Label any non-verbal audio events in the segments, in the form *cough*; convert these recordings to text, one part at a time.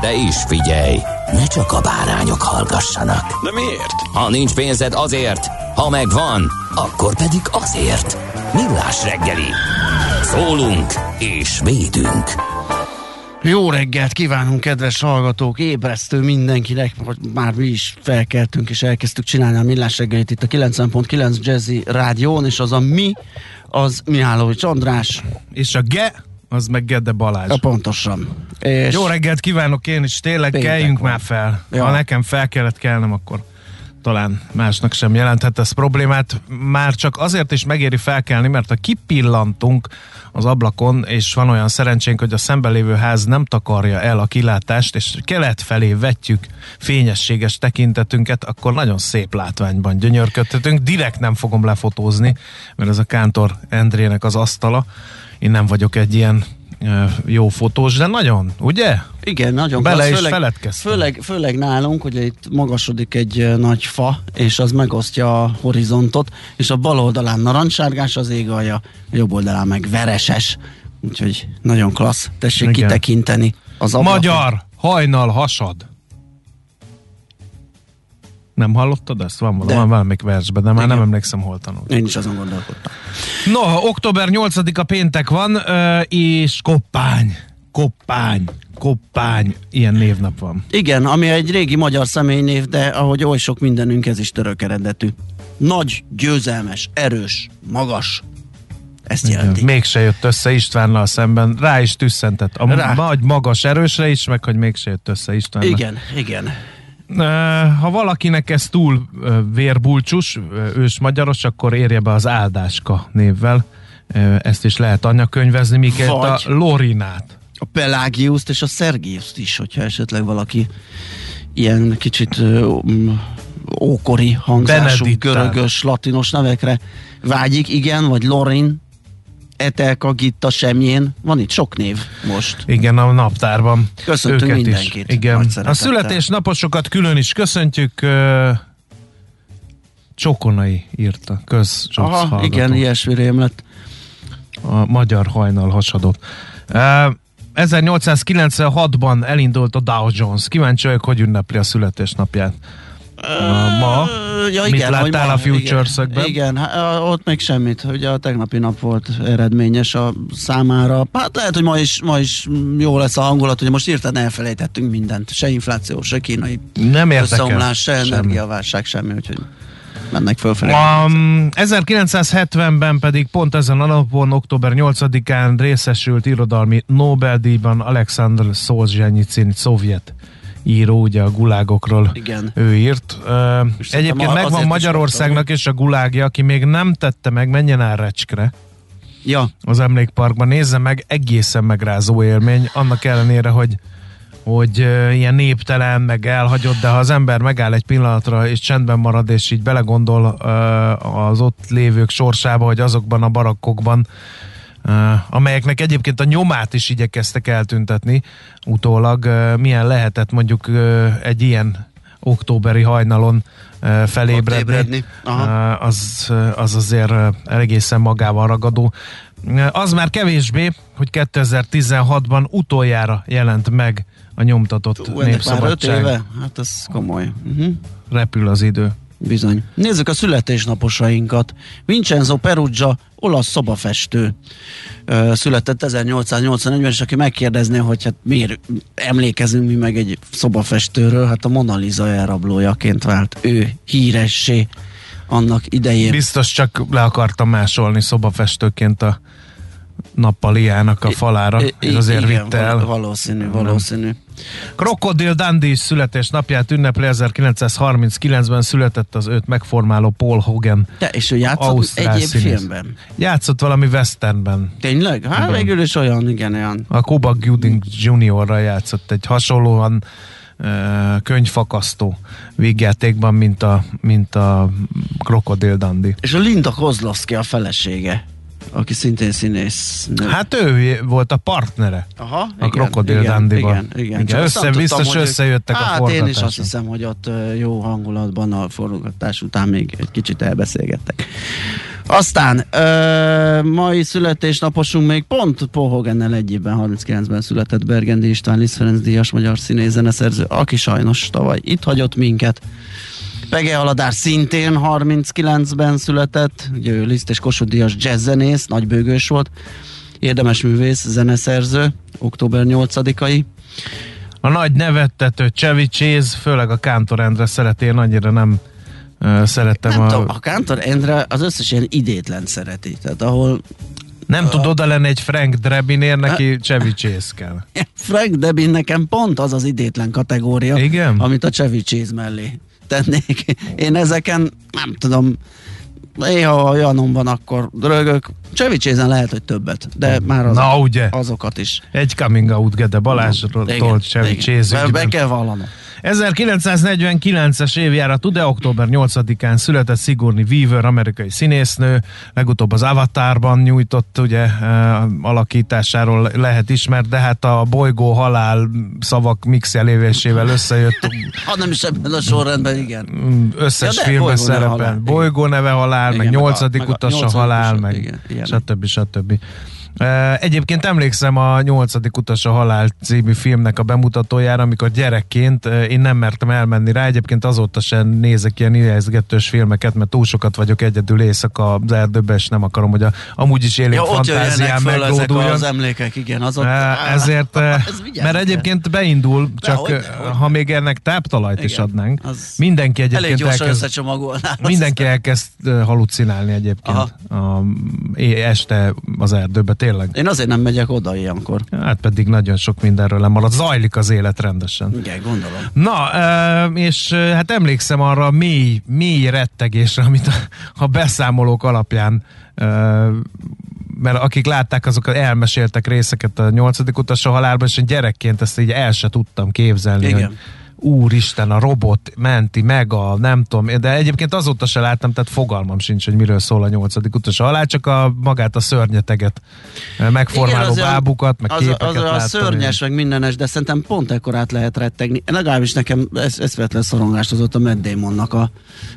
De is figyelj, ne csak a bárányok hallgassanak. De miért? Ha nincs pénzed azért, ha megvan, akkor pedig azért. Millás reggeli. Szólunk és védünk. Jó reggelt kívánunk, kedves hallgatók! Ébresztő mindenkinek, hogy már mi is felkeltünk és elkezdtük csinálni a millás reggelit itt a 90.9 Jazzy Rádión, és az a mi, az Mihálovics András. És a ge, az meg Gede Balázs. Ja, pontosan. És Jó reggelt kívánok én is, tényleg Péntek keljünk van. már fel. Ja. Ha nekem fel kellett kelnem, akkor talán másnak sem jelenthet ez problémát. Már csak azért is megéri felkelni, mert ha kipillantunk az ablakon, és van olyan szerencsénk, hogy a szemben lévő ház nem takarja el a kilátást, és kelet felé vetjük fényességes tekintetünket, akkor nagyon szép látványban gyönyörködhetünk. Direkt nem fogom lefotózni, mert ez a Kántor Endrének az asztala. Én nem vagyok egy ilyen jó fotós, de nagyon, ugye? Igen, nagyon Bele klassz, is feledkeztem. Főleg, főleg nálunk, ugye itt magasodik egy nagy fa, és az megosztja a horizontot, és a bal oldalán narancssárgás az ég alja, a jobb oldalán meg vereses. Úgyhogy nagyon klassz. Tessék Igen. kitekinteni az ablakon. Magyar, hajnal, hasad. Nem hallottad ezt? Van, van valamelyik versben, de már Igen. nem emlékszem, hol tanult. Én is azon gondolkodtam. No, október 8-a péntek van, és koppány, koppány, koppány, ilyen névnap van. Igen, ami egy régi magyar személynév, de ahogy oly sok mindenünk, ez is török eredetű. Nagy, győzelmes, erős, magas. Ezt jelenti. Mégse jött össze Istvánnal szemben, rá is tüsszentett. A Rá. magas, erősre is, meg hogy mégse jött össze Istvánnal. Igen, igen. Ha valakinek ez túl vérbulcsus, ős magyaros, akkor érje be az Áldáska névvel. Ezt is lehet anyakönyvezni, miként a Lorinát. A Pelágiuszt és a Szergiuszt is, hogyha esetleg valaki ilyen kicsit ókori hangzású, Benediktál. görögös, latinos nevekre vágyik, igen, vagy Lorin, Etelka, Gitta, Semjén, van itt sok név most. Igen, a naptárban. Köszöntünk őket mindenkit. Is. Igen. A születésnaposokat külön is köszöntjük. Csokonai írta, köz Aha, igen, ilyesmi rém lett. a magyar hajnal hasadott. Ö, 1896-ban elindult a Dow Jones. Kíváncsi vagyok, hogy ünnepli a születésnapját. Ma, ja, Mit igen, hogy láttál ma- a Futures-ökben? Igen, igen hát, ott még semmit. Ugye a tegnapi nap volt eredményes a számára. Hát lehet, hogy ma is, ma is jó lesz a hangulat, hogy most írtán elfelejtettünk mindent. Se infláció, se kínai nem összeomlás, se energiaválság, semmi, úgyhogy mennek fölfelé. Um, 1970-ben pedig pont ezen a napon, október 8-án részesült irodalmi Nobel-díjban Alexander Szolzsenyicin, szovjet író, ugye a gulágokról Igen. ő írt. Uh, egyébként megvan azért is Magyarországnak és a gulágja, aki még nem tette meg, menjen el Recskre Ja, az emlékparkban, nézze meg, egészen megrázó élmény, annak ellenére, hogy hogy ilyen néptelen, meg elhagyott, de ha az ember megáll egy pillanatra, és csendben marad, és így belegondol az ott lévők sorsába, hogy azokban a barakkokban, amelyeknek egyébként a nyomát is igyekeztek eltüntetni utólag, uh, milyen lehetett mondjuk uh, egy ilyen októberi hajnalon felébredni, az, az azért egészen magával ragadó. Az már kevésbé, hogy 2016-ban utoljára jelent meg a nyomtatott Ú, ennek már öt népszabadság. éve? Hát ez komoly. Uh-huh. Repül az idő. Bizony. Nézzük a születésnaposainkat. Vincenzo Perugia, olasz szobafestő. Született 1881-ben, és aki megkérdezné, hogy hát miért emlékezünk mi meg egy szobafestőről, hát a Mona Lisa elrablójaként vált ő híressé annak idején. Biztos csak le akartam másolni szobafestőként a nappaliának a falára, I- és azért igen, vitte el. val- Valószínű, valószínű. Crocodile Dundee születésnapját ünnepli, 1939-ben született az őt megformáló Paul Hogan. De, és ő játszott egyéb színész. filmben. Játszott valami westernben. Tényleg? Hát végül is olyan, igen, olyan. A Cuba Gooding Jr.-ra játszott egy hasonlóan könyvfakasztó végjátékban, mint a, mint a Crocodile Dundee. És a Linda Kozlovski a felesége, aki szintén színész. nő. Hát ő volt a partnere. Aha, a Crocodile Dundee-ban. Igen, igen. Igen, azt össze- biztos hogy összejöttek a hát én is azt hiszem, hogy ott jó hangulatban a forgatás után még egy kicsit elbeszélgettek. Aztán ö, mai születésnaposunk még pont Paul Hogannel egy évben, 39-ben született Bergendi István Liszt Ferenc díjas magyar színész zeneszerző, aki sajnos tavaly itt hagyott minket. Pege Aladár szintén 39-ben született, ugye ő Liszt és Kossuth díjas jazzzenész, nagybőgős volt, érdemes művész, zeneszerző, október 8-ai. A nagy nevettető Chevy Chase, főleg a Kántor Endre szereti, én annyira nem uh, szerettem Nem a... tudom, a Kántor Endre az összes ilyen idétlen szereti, tehát ahol Nem tud oda lenni egy Frank Drabinér, neki Chevy Chase kell. *laughs* Frank Debin nekem pont az az idétlen kategória, Igen? amit a Chevy Chase mellé tennék. Én ezeken nem tudom, néha olyanom van, akkor rögök. Chevy Chase-en lehet, hogy többet, de már az, Na ugye, azokat is. egy coming out Gede Balázsról Chase Be, be kell vallanom. 1949-es évjáratú, de október 8-án született Sigourney Weaver, amerikai színésznő, legutóbb az Avatarban nyújtott ugye eh, alakításáról lehet ismert, de hát a bolygó halál szavak mixelévésével összejött Ha nem is ebben a sorrendben, igen. mm, összes Ja, filmben szerepel. Bolygó neve halál, Igen, meg meg nyolcadik meg a utas a nyolcadik halál, meg igen. stb. stb. Egyébként emlékszem a nyolcadik utas a halál című filmnek a bemutatójára, amikor gyerekként én nem mertem elmenni rá, egyébként azóta sem nézek ilyen ijeszgetős filmeket, mert túl sokat vagyok egyedül éjszaka az erdőben, és nem akarom, hogy a, amúgy is élénk Ja, fantáziám meglóduljon. az emlékek, igen. Az ott, Eh, Ezért, *laughs* Ez mert egyébként beindul, csak hogyne, eh, hogyne. ha még ennek táptalajt is Igen, adnánk, az mindenki egyébként elkezd. Mindenki elkezd halucinálni egyébként a, este az erdőbe, tényleg. Én azért nem megyek oda ilyenkor. Hát pedig nagyon sok mindenről lemarad. Zajlik az élet rendesen. Igen, gondolom. Na, és hát emlékszem arra a mély, mély rettegésre, amit a, a beszámolók alapján mert akik látták, azok elmeséltek részeket a nyolcadik utas a halálban, és én gyerekként ezt így el se tudtam képzelni. Igen. Hogy úristen, a robot menti meg a nem tudom, de egyébként azóta se láttam, tehát fogalmam sincs, hogy miről szól a nyolcadik utas a halál, csak a magát a szörnyeteget, megformáló az olyan- bábukat, meg az, képeket az, az láttam. szörnyes, meg mindenes, de szerintem pont ekkorát lehet rettegni. Legalábbis nekem ez, ez vetlen szorongást az ott a Matt Damonnak a,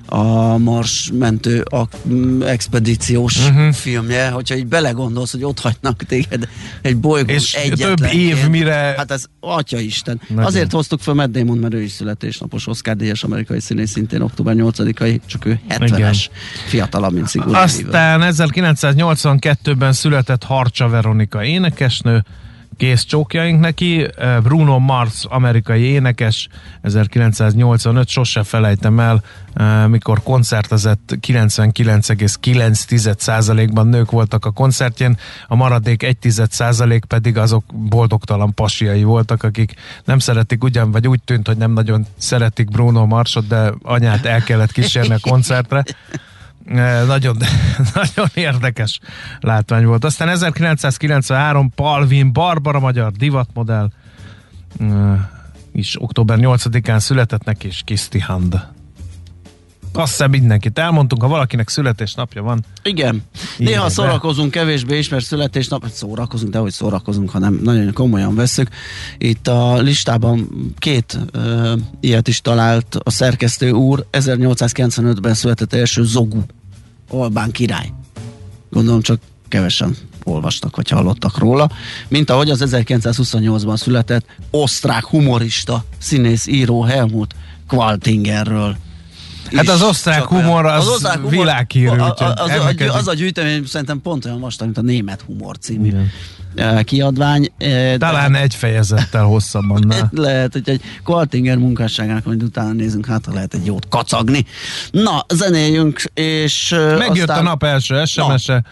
a Mars mentő a, m, expedíciós uh-huh. filmje, hogyha így belegondolsz, hogy ott hagynak téged egy bolygón És egyetlen. több év, mire- Hát ez atya Isten. Nagyon. Azért hoztuk fel Matt Damon, mert ő is születésnapos Oscar díjas amerikai színész, szintén október 8-ai, csak ő 70-es, fiatalabb, mint Sigourney. Aztán 1982-ben született Harcsa Veronika énekesnő, kész csókjaink neki, Bruno Mars amerikai énekes, 1985, sose felejtem el, mikor koncertezett 99,9%-ban nők voltak a koncertjén, a maradék 1,1% pedig azok boldogtalan pasiai voltak, akik nem szeretik ugyan, vagy úgy tűnt, hogy nem nagyon szeretik Bruno Marsot, de anyát el kellett kísérni a koncertre. *laughs* Nagyon, *laughs* nagyon érdekes látvány volt. Aztán 1993 Palvin Barbara, magyar divatmodell, is október 8-án született neki, és Kiszti Hand. Azt hiszem mindenkit elmondtunk, ha valakinek születésnapja van, Igen. Néha de- szórakozunk kevésbé is, mert születésnap, hát szórakozunk, de hogy szórakozunk, hanem nagyon komolyan veszük. Itt a listában két ö, ilyet is talált a szerkesztő úr. 1895-ben született első Zogu, Albán király. Gondolom csak kevesen olvastak, vagy hallottak róla. Mint ahogy az 1928-ban született osztrák humorista, színész, író Helmut Qualtingerről. Hát az osztrák humor az világhírű, a- a- úgyhogy Az, az, elmekedik. az a gyűjtemény szerintem pont olyan vastag, mint a német humor című eh, kiadvány. eh, de- Talán egy fejezettel hosszabban. Na. *laughs* lehet, hogy egy Kaltinger munkásságának, amit utána nézünk, hát ha lehet egy jót kacagni. Na, zenéljünk, és Megjött aztán... a nap első SMS-e.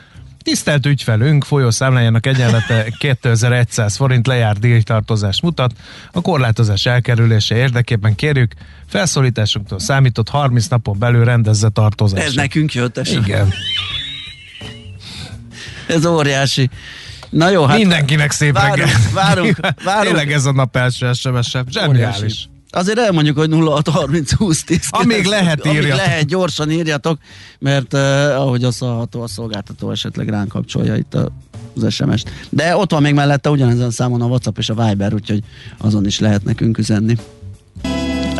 Tisztelt ügyfelünk, folyószámlájának egyenlete 2100 forint lejárt díjtartozás mutat. A korlátozás elkerülése érdekében kérjük, felszólításunktól számított 30 napon belül rendezze tartozást. Ez nekünk jött, ez, Igen. ez óriási. Na jó, hát Mindenkinek szép várunk, reggel. várunk, várunk. Tényleg ez a nap első SMS-e. Zseniális. Azért elmondjuk, hogy 0630 20 10 Amíg lehet, Amíg írjatok. lehet, gyorsan írjatok, mert uh, ahogy az hallható, a szolgáltató esetleg ránk kapcsolja itt a, az SMS-t. De ott van még mellette ugyanezen a számon a WhatsApp és a Viber, úgyhogy azon is lehet nekünk üzenni.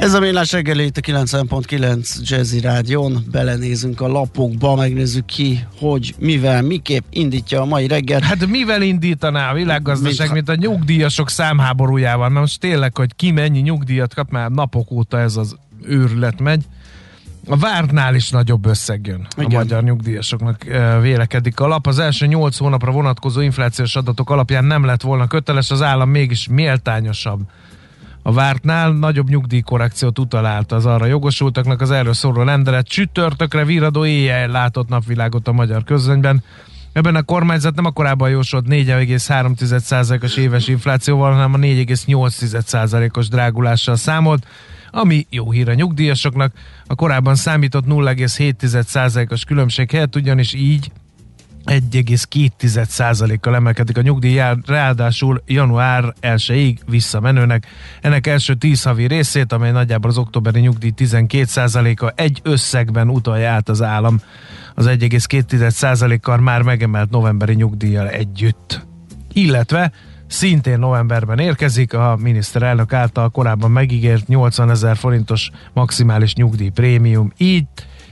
Ez a Millás reggeli itt a 90.9 Jazzy Rádion. Belenézünk a lapokba, megnézzük ki, hogy, mivel, miképp indítja a mai reggelt. Hát mivel indítaná a világgazdaság, mint, Mint- a nyugdíjasok számháborújával? Mert most tényleg, hogy ki mennyi nyugdíjat kap, már napok óta ez az őrület megy. A vártnál is nagyobb összeg jön a Igen. magyar nyugdíjasoknak eh, vélekedik a lap. Az első 8 hónapra vonatkozó inflációs adatok alapján nem lett volna köteles, az állam mégis méltányosabb. A vártnál nagyobb nyugdíjkorrekciót utalált az arra jogosultaknak az erről szóló rendelet. Csütörtökre viradó éjjel látott napvilágot a magyar közönyben. Ebben a kormányzat nem a korábban jósolt 4,3%-os éves inflációval, hanem a 4,8%-os drágulással számolt, ami jó hír a nyugdíjasoknak. A korábban számított 0,7%-os különbség helyett ugyanis így 1,2%-kal emelkedik a nyugdíj, jár- ráadásul január 1-ig visszamenőnek. Ennek első 10 havi részét, amely nagyjából az októberi nyugdíj 12%-a egy összegben utalja át az állam az 1,2%-kal már megemelt novemberi nyugdíjjal együtt. Illetve szintén novemberben érkezik a miniszterelnök által korábban megígért 80 ezer forintos maximális nyugdíjprémium. Így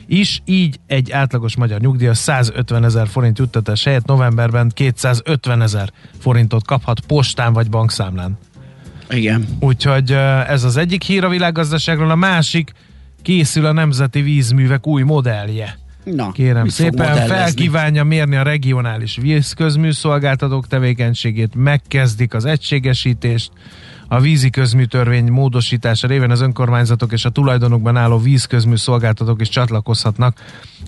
is, így egy átlagos magyar nyugdíjas 150 ezer forint juttatás helyett novemberben 250 ezer forintot kaphat postán vagy bankszámlán. Igen. Úgyhogy ez az egyik hír a világgazdaságról, a másik készül a Nemzeti Vízművek új modellje. Na, Kérem szépen, felkívánja mérni a regionális vízközműszolgáltatók tevékenységét, megkezdik az egységesítést, a vízi közműtörvény módosítása révén az önkormányzatok és a tulajdonukban álló vízközmű szolgáltatók is csatlakozhatnak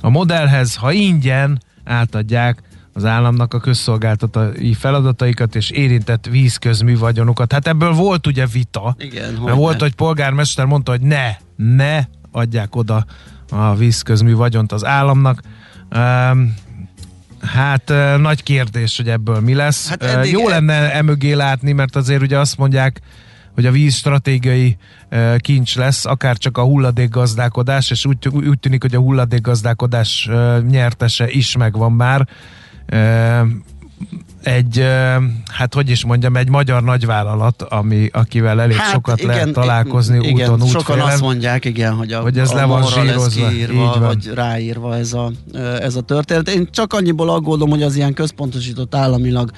a modellhez, ha ingyen átadják az államnak a közszolgáltatói feladataikat és érintett vízközmű vagyonukat. Hát ebből volt ugye vita, Igen, mert hogy volt, ne. hogy polgármester mondta, hogy ne, ne adják oda a vízközmű vagyont az államnak. Um, Hát nagy kérdés, hogy ebből mi lesz. Hát eddig- Jó lenne emögé látni, mert azért ugye azt mondják, hogy a víz stratégiai kincs lesz, akár csak a hulladékgazdálkodás, és úgy, úgy tűnik, hogy a hulladékgazdálkodás nyertese is megvan már. Egy, hát hogy is mondjam, egy magyar nagyvállalat, ami, akivel elég hát, sokat igen, lehet találkozni igen, úton, sokan útfélen. azt mondják, igen, hogy, a, Hogy ez a le van zsírozva, kiírva, vagy ráírva ez a, ez a történet. Én csak annyiból aggódom, hogy az ilyen központosított államilag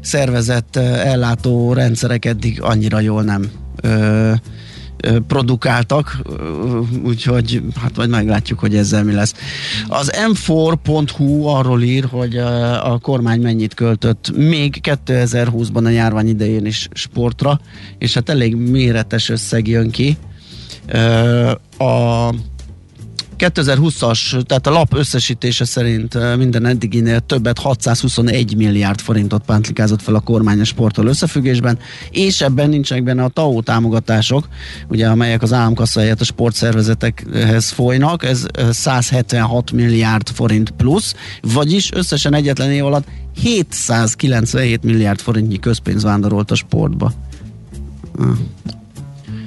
szervezett ellátó rendszerek eddig annyira jól nem ö, produkáltak, úgyhogy hát majd meglátjuk, hogy ezzel mi lesz. Az m4.hu arról ír, hogy a kormány mennyit költött még 2020-ban a járvány idején is sportra, és hát elég méretes összeg jön ki. A 2020-as, tehát a lap összesítése szerint ö, minden eddiginél többet 621 milliárd forintot pántlikázott fel a kormány a sporttal összefüggésben, és ebben nincsenek benne a TAO támogatások, ugye amelyek az államkassa helyett a sportszervezetekhez folynak, ez ö, 176 milliárd forint plusz, vagyis összesen egyetlen év alatt 797 milliárd forintnyi közpénz vándorolt a sportba.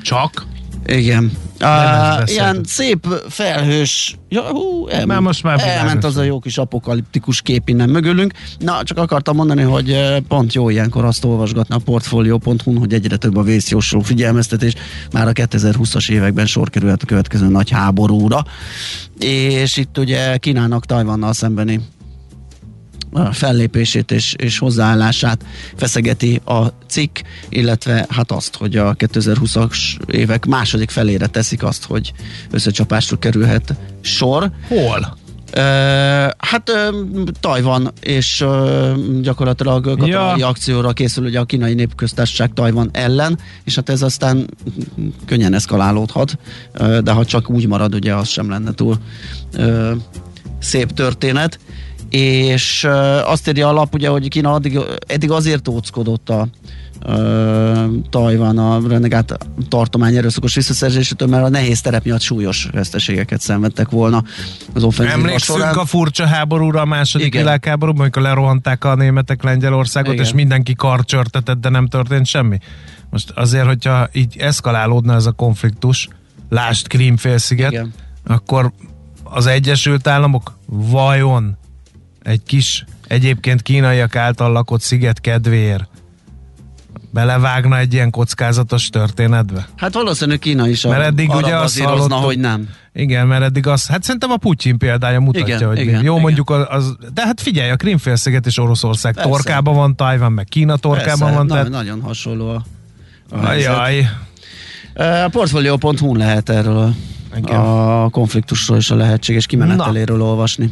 Csak? Igen. Ezt beszéltük. ilyen szép felhős, ja, hú, elment, Már most már elment az a jó kis apokaliptikus kép innen mögülünk. Na, csak akartam mondani, hogy pont jó ilyenkor azt olvasgatni a portfolio.hu, hogy egyre több a vészjósló figyelmeztetés. Már a 2020-as években sor kerülhet a következő nagy háborúra. És itt ugye Kínának Tajvannal szembeni fellépését és, és hozzáállását feszegeti a cikk, illetve hát azt, hogy a 2020-as évek második felére teszik azt, hogy összecsapásra kerülhet sor. Hol? Uh, hát uh, Tajvan és uh, gyakorlatilag katonai ja. akcióra készül ugye a kínai népköztársaság Tajvan ellen, és hát ez aztán könnyen eszkalálódhat, uh, de ha csak úgy marad, ugye az sem lenne túl uh, szép történet és azt írja a lap, ugye, hogy Kína addig, eddig azért óckodott a uh, Tajvan a renegát tartomány erőszakos visszaszerzésétől, mert a nehéz terep miatt súlyos veszteségeket szenvedtek volna az offenzíva Emlékszünk során. a furcsa háborúra a második Igen. világháborúban, amikor lerohanták a németek Lengyelországot, Igen. és mindenki karcsörtetett, de nem történt semmi. Most azért, hogyha így eszkalálódna ez a konfliktus, lásd Krímfélsziget, akkor az Egyesült Államok vajon egy kis, egyébként kínaiak által lakott sziget kedvéért belevágna egy ilyen kockázatos történetbe? Hát valószínűleg Kína is mert eddig ugye azt hallott, hogy nem. Igen, mert eddig az, hát szerintem a Putyin példája mutatja, igen, hogy igen, jó igen. mondjuk az, az, de hát figyelj, a Krimfélsziget és Oroszország Persze. torkában van, Tajvan meg Kína torkában Persze, van. Na, tehát... Nagyon hasonló a, a Ajaj. A portfolio.hu lehet erről a, a konfliktusról és a lehetséges kimeneteléről olvasni.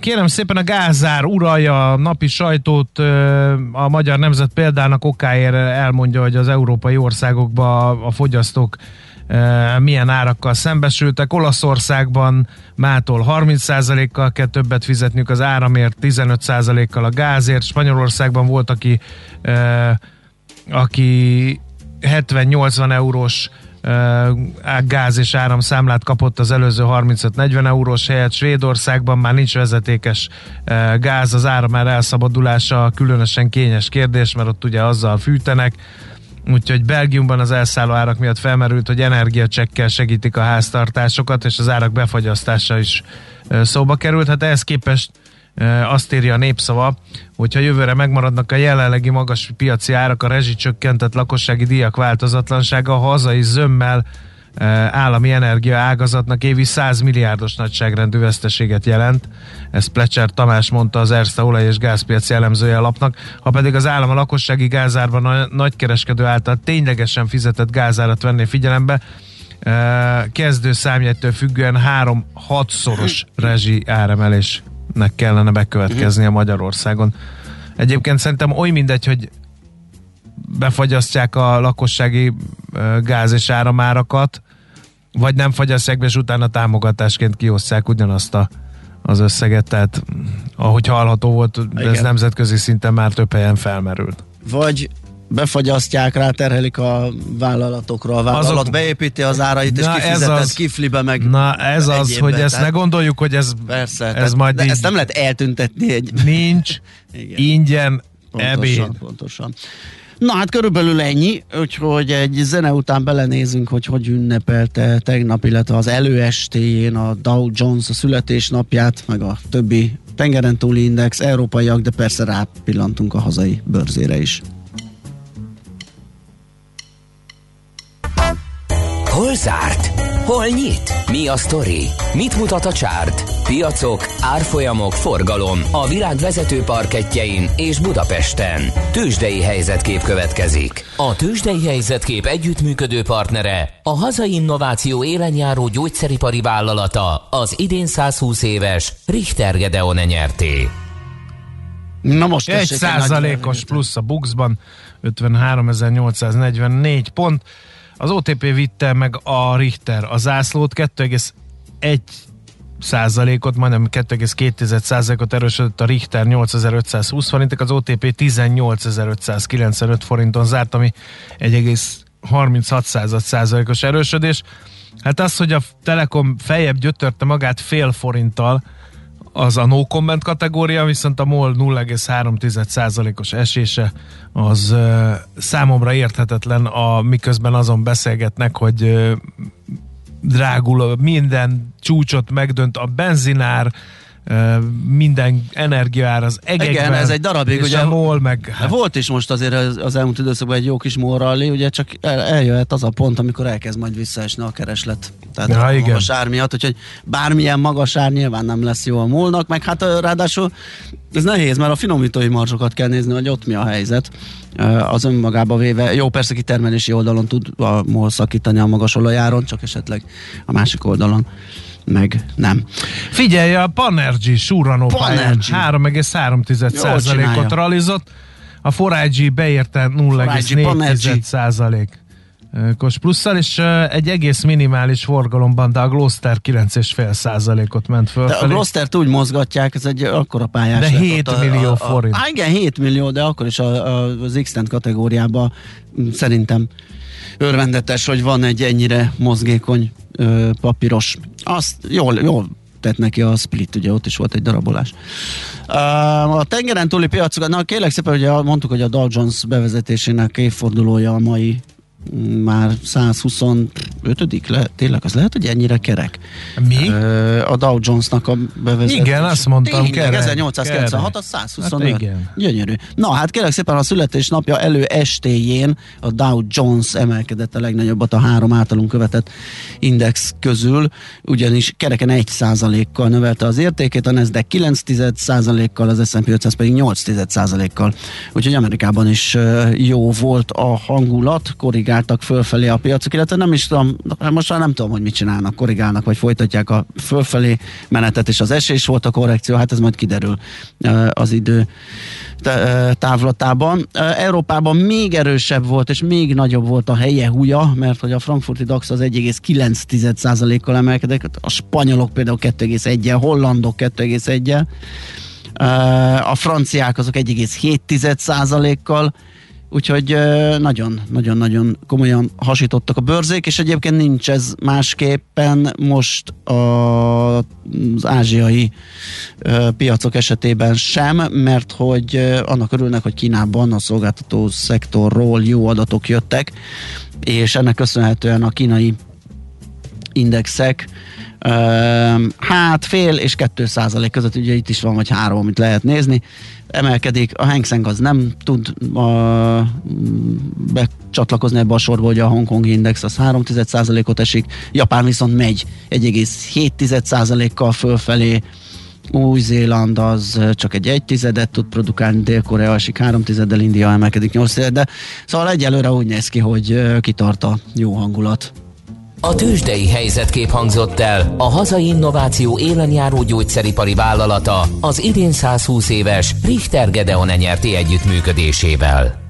Kérem szépen a gázár uralja a napi sajtót, a Magyar Nemzet példának okáért elmondja, hogy az európai országokban a fogyasztók milyen árakkal szembesültek. Olaszországban mától 30%-kal kell többet fizetniük az áramért, 15%-kal a gázért. Spanyolországban volt, aki, aki 70-80 eurós gáz és áram számlát kapott az előző 35-40 eurós helyet. Svédországban már nincs vezetékes gáz, az áram már elszabadulása különösen kényes kérdés, mert ott ugye azzal fűtenek. Úgyhogy Belgiumban az elszálló árak miatt felmerült, hogy energiacsekkel segítik a háztartásokat, és az árak befagyasztása is szóba került. Hát ehhez képest azt írja a népszava, hogyha jövőre megmaradnak a jelenlegi magas piaci árak, a rezsicsökkentett lakossági díjak változatlansága, a hazai zömmel állami energia ágazatnak évi 100 milliárdos nagyságrendű veszteséget jelent. Ezt Plecser Tamás mondta az Erste olaj- és gázpiaci elemzője lapnak. Ha pedig az állam a lakossági gázárban a nagykereskedő által ténylegesen fizetett gázárat venné figyelembe, kezdő számjegytől függően 3-6 szoros *clears throat* rezsi áremelés nek kellene bekövetkeznie uh-huh. Magyarországon. Egyébként szerintem oly mindegy, hogy befagyasztják a lakossági gáz és áramárakat, vagy nem fagyasztják be, és utána támogatásként kiosztják ugyanazt a, az összeget, tehát ahogy hallható volt, Igen. ez nemzetközi szinten már több helyen felmerült. Vagy befagyasztják, ráterhelik a vállalatokra, a vállalat Azok, beépíti az árait, és kifizetett az, kiflibe meg Na ez az, hogy ezt ne gondoljuk, hogy ez, persze, ez tehát, majd de így, ezt nem lehet eltüntetni egy... Nincs, *laughs* Igen. ingyen, pontosan, ebéd. Pontosan. Na hát körülbelül ennyi, úgyhogy egy zene után belenézünk, hogy hogy ünnepelte tegnap, illetve az előestéjén a Dow Jones a születésnapját, meg a többi tengeren túli index, európaiak, de persze rápillantunk a hazai bőrzére is. Hol zárt? Hol nyit? Mi a sztori? Mit mutat a csárt? Piacok, árfolyamok, forgalom a világ vezető parketjein és Budapesten. Tősdei helyzetkép következik. A Tősdei helyzetkép együttműködő partnere, a hazai innováció élenjáró gyógyszeripari vállalata, az idén 120 éves Richter Gedeon nyerté. Na most egy százalékos plusz a Buxban, 53.844 pont. Az OTP vitte meg a Richter a zászlót, 2,1 százalékot, majdnem 2,2 százalékot erősödött a Richter 8520 forintok, az OTP 18595 forinton zárt, ami 1,36 százalékos erősödés. Hát az, hogy a Telekom feljebb gyötörte magát fél forinttal, az a no comment kategória, viszont a MOL 0,3%-os esése az számomra érthetetlen, a, miközben azon beszélgetnek, hogy uh, drágul, minden csúcsot megdönt a benzinár, ö, minden energiaár az egekben. Igen, ez egy darabig, ugye- a MOL meg... Hát volt is most azért az, az elmúlt időszakban egy jó kis morralli, ugye csak el, eljöhet az a pont, amikor elkezd majd visszaesni a kereslet. Tehát Ja, a igen. magas ár miatt, úgyhogy bármilyen magas ár nyilván nem lesz jó a múlnak, meg hát ráadásul ez nehéz, mert a finomítói marzsokat kell nézni, hogy ott mi a helyzet. Az önmagába véve, jó persze kitermelési oldalon tud a MOL szakítani a magas olajáron, csak esetleg a másik oldalon meg nem. Figyelj, a Panergy Suranó pályán Panergy. 3,3%-ot csinálja. realizott, a Forage beérte Panergy. 0,4% kos plusszal, és egy egész minimális forgalomban, de a Gloucester 9,5%-ot ment De a. Gloucester-t úgy mozgatják, ez egy akkora pályás. De lett 7 ott a- millió a, a, forint. Á, igen, 7 millió, de akkor is a, a, az x kategóriában mm, szerintem örvendetes, hogy van egy ennyire mozgékony ö, papíros. Azt jól, jól tett neki a split, ugye ott is volt egy darabolás. A tengeren túli piacokat, na kérlek szépen, ugye mondtuk, hogy a Dow Jones bevezetésének évfordulója a mai már 120 ötödik, le, tényleg az lehet, hogy ennyire kerek? Mi? A Dow Jonesnak a bevezetés. Igen, azt mondtam. Tényleg, kerek, 1896, kerek. az 125. Hát igen. Gyönyörű. Na hát kérlek szépen a születésnapja elő estéjén a Dow Jones emelkedett a legnagyobbat a három általunk követett index közül, ugyanis kereken 1 kal növelte az értékét, a Nasdaq 9 kal az S&P 500 pedig 8 kal Úgyhogy Amerikában is jó volt a hangulat, korrigáltak fölfelé a piacok, illetve nem is tudom, most már nem tudom, hogy mit csinálnak, korrigálnak, vagy folytatják a fölfelé menetet, és az esés volt a korrekció, hát ez majd kiderül az idő távlatában. Európában még erősebb volt, és még nagyobb volt a helye húja, mert hogy a frankfurti DAX az 1,9%-kal emelkedett, a spanyolok például 2,1-el, hollandok 2,1-el, Ö, a franciák azok 1,7%-kal, úgyhogy nagyon-nagyon-nagyon komolyan hasítottak a bőrzék, és egyébként nincs ez másképpen most a, az ázsiai piacok esetében sem, mert hogy annak örülnek, hogy Kínában a szolgáltató szektorról jó adatok jöttek, és ennek köszönhetően a kínai indexek hát fél és kettő százalék között, ugye itt is van vagy három, amit lehet nézni, emelkedik, a Hang Seng az nem tud uh, becsatlakozni ebbe a sorba, hogy a Hongkongi Index az 3 ot esik, Japán viszont megy 1,7 százalékkal fölfelé, új-Zéland az csak egy egy tizedet tud produkálni, Dél-Korea esik három tizeddel, India emelkedik nyolc tizeddel. Szóval egyelőre úgy néz ki, hogy kitart a jó hangulat. A tőzsdei helyzetkép hangzott el a hazai innováció élenjáró gyógyszeripari vállalata az idén 120 éves Richter Gedeon nyerti együttműködésével.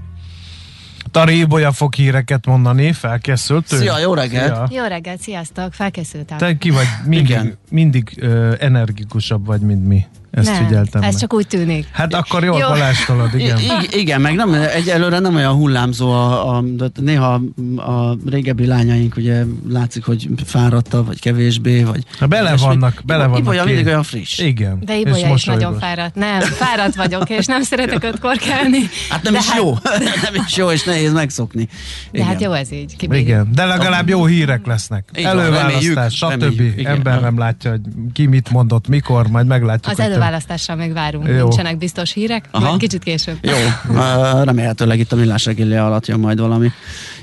Tari Ibolya fog híreket mondani, felkészült ő? Szia, jó reggelt! Szia. Jó reggelt, sziasztok, felkészültem. Te ki vagy, mindig, Igen. mindig ö, energikusabb vagy, mint mi. Ezt Nem, figyeltem ez meg. csak úgy tűnik. Hát akkor jól Jó. palástolod, igen. I- ig- igen, meg nem, egyelőre nem olyan hullámzó a, a de néha a régebbi lányaink ugye látszik, hogy fáradtabb, vagy kevésbé, vagy Ha bele ilyesmi. vannak, bele Ibo- vannak. Ibolya ki- mindig olyan friss. Igen. De és Ibolya is nagyon fáradt. Nem, fáradt vagyok, és nem szeretek ötkor kelni. Hát nem de is jó, *laughs* nem is jó, és nehéz megszokni. De hát jó ez így. kibírjuk. Igen, de legalább jó hírek lesznek. Van, Előválasztás, reméljük, stb. reméljük, igen. Ember nem látja, hogy ki mit mondott, mikor, majd meglátjuk. Az hogy előválasztással még várunk, Jó. nincsenek biztos hírek, Aha. majd kicsit később. Jó, uh, remélhetőleg itt a millás reggeli alatt jön majd valami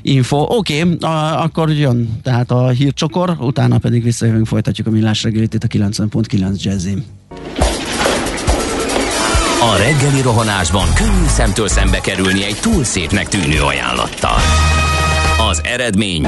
info. Oké, okay, uh, akkor jön tehát a hírcsokor, utána pedig visszajövünk, folytatjuk a millás reggelit itt a 90.9 Jazzin. A reggeli rohanásban könnyű szemtől szembe kerülni egy túl szépnek tűnő ajánlattal. Az eredmény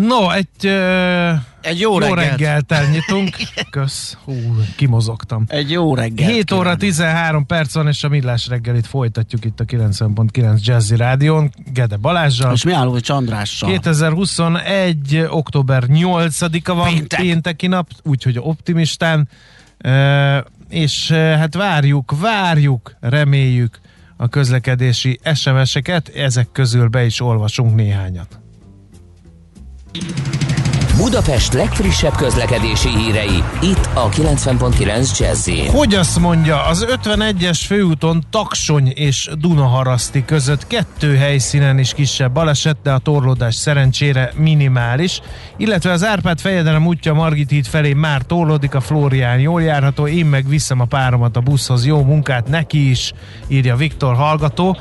No, egy, ö, Egy jó, jó reggelt. reggelt elnyitunk. Kösz. Hú, kimozogtam. Egy jó reggelt. 7 óra kívánok. 13 perc van, és a Millás reggelit folytatjuk itt a 90.9 Jazzy Rádión, Gede Balázsral. És mi álló, hogy Csandrással. 2021. október 8-a van Péntek. pénteki nap, úgyhogy optimistán, E, és e, hát várjuk, várjuk, reméljük a közlekedési SMS-eket, ezek közül be is olvasunk néhányat. Budapest legfrissebb közlekedési hírei, itt a 90.9 jazz Hogy azt mondja, az 51-es főúton Taksony és Dunaharaszti között kettő helyszínen is kisebb baleset, de a torlódás szerencsére minimális, illetve az Árpád fejedelem útja Margit híd felé már torlódik, a Flórián jól járható, én meg viszem a páromat a buszhoz, jó munkát neki is, írja Viktor hallgató.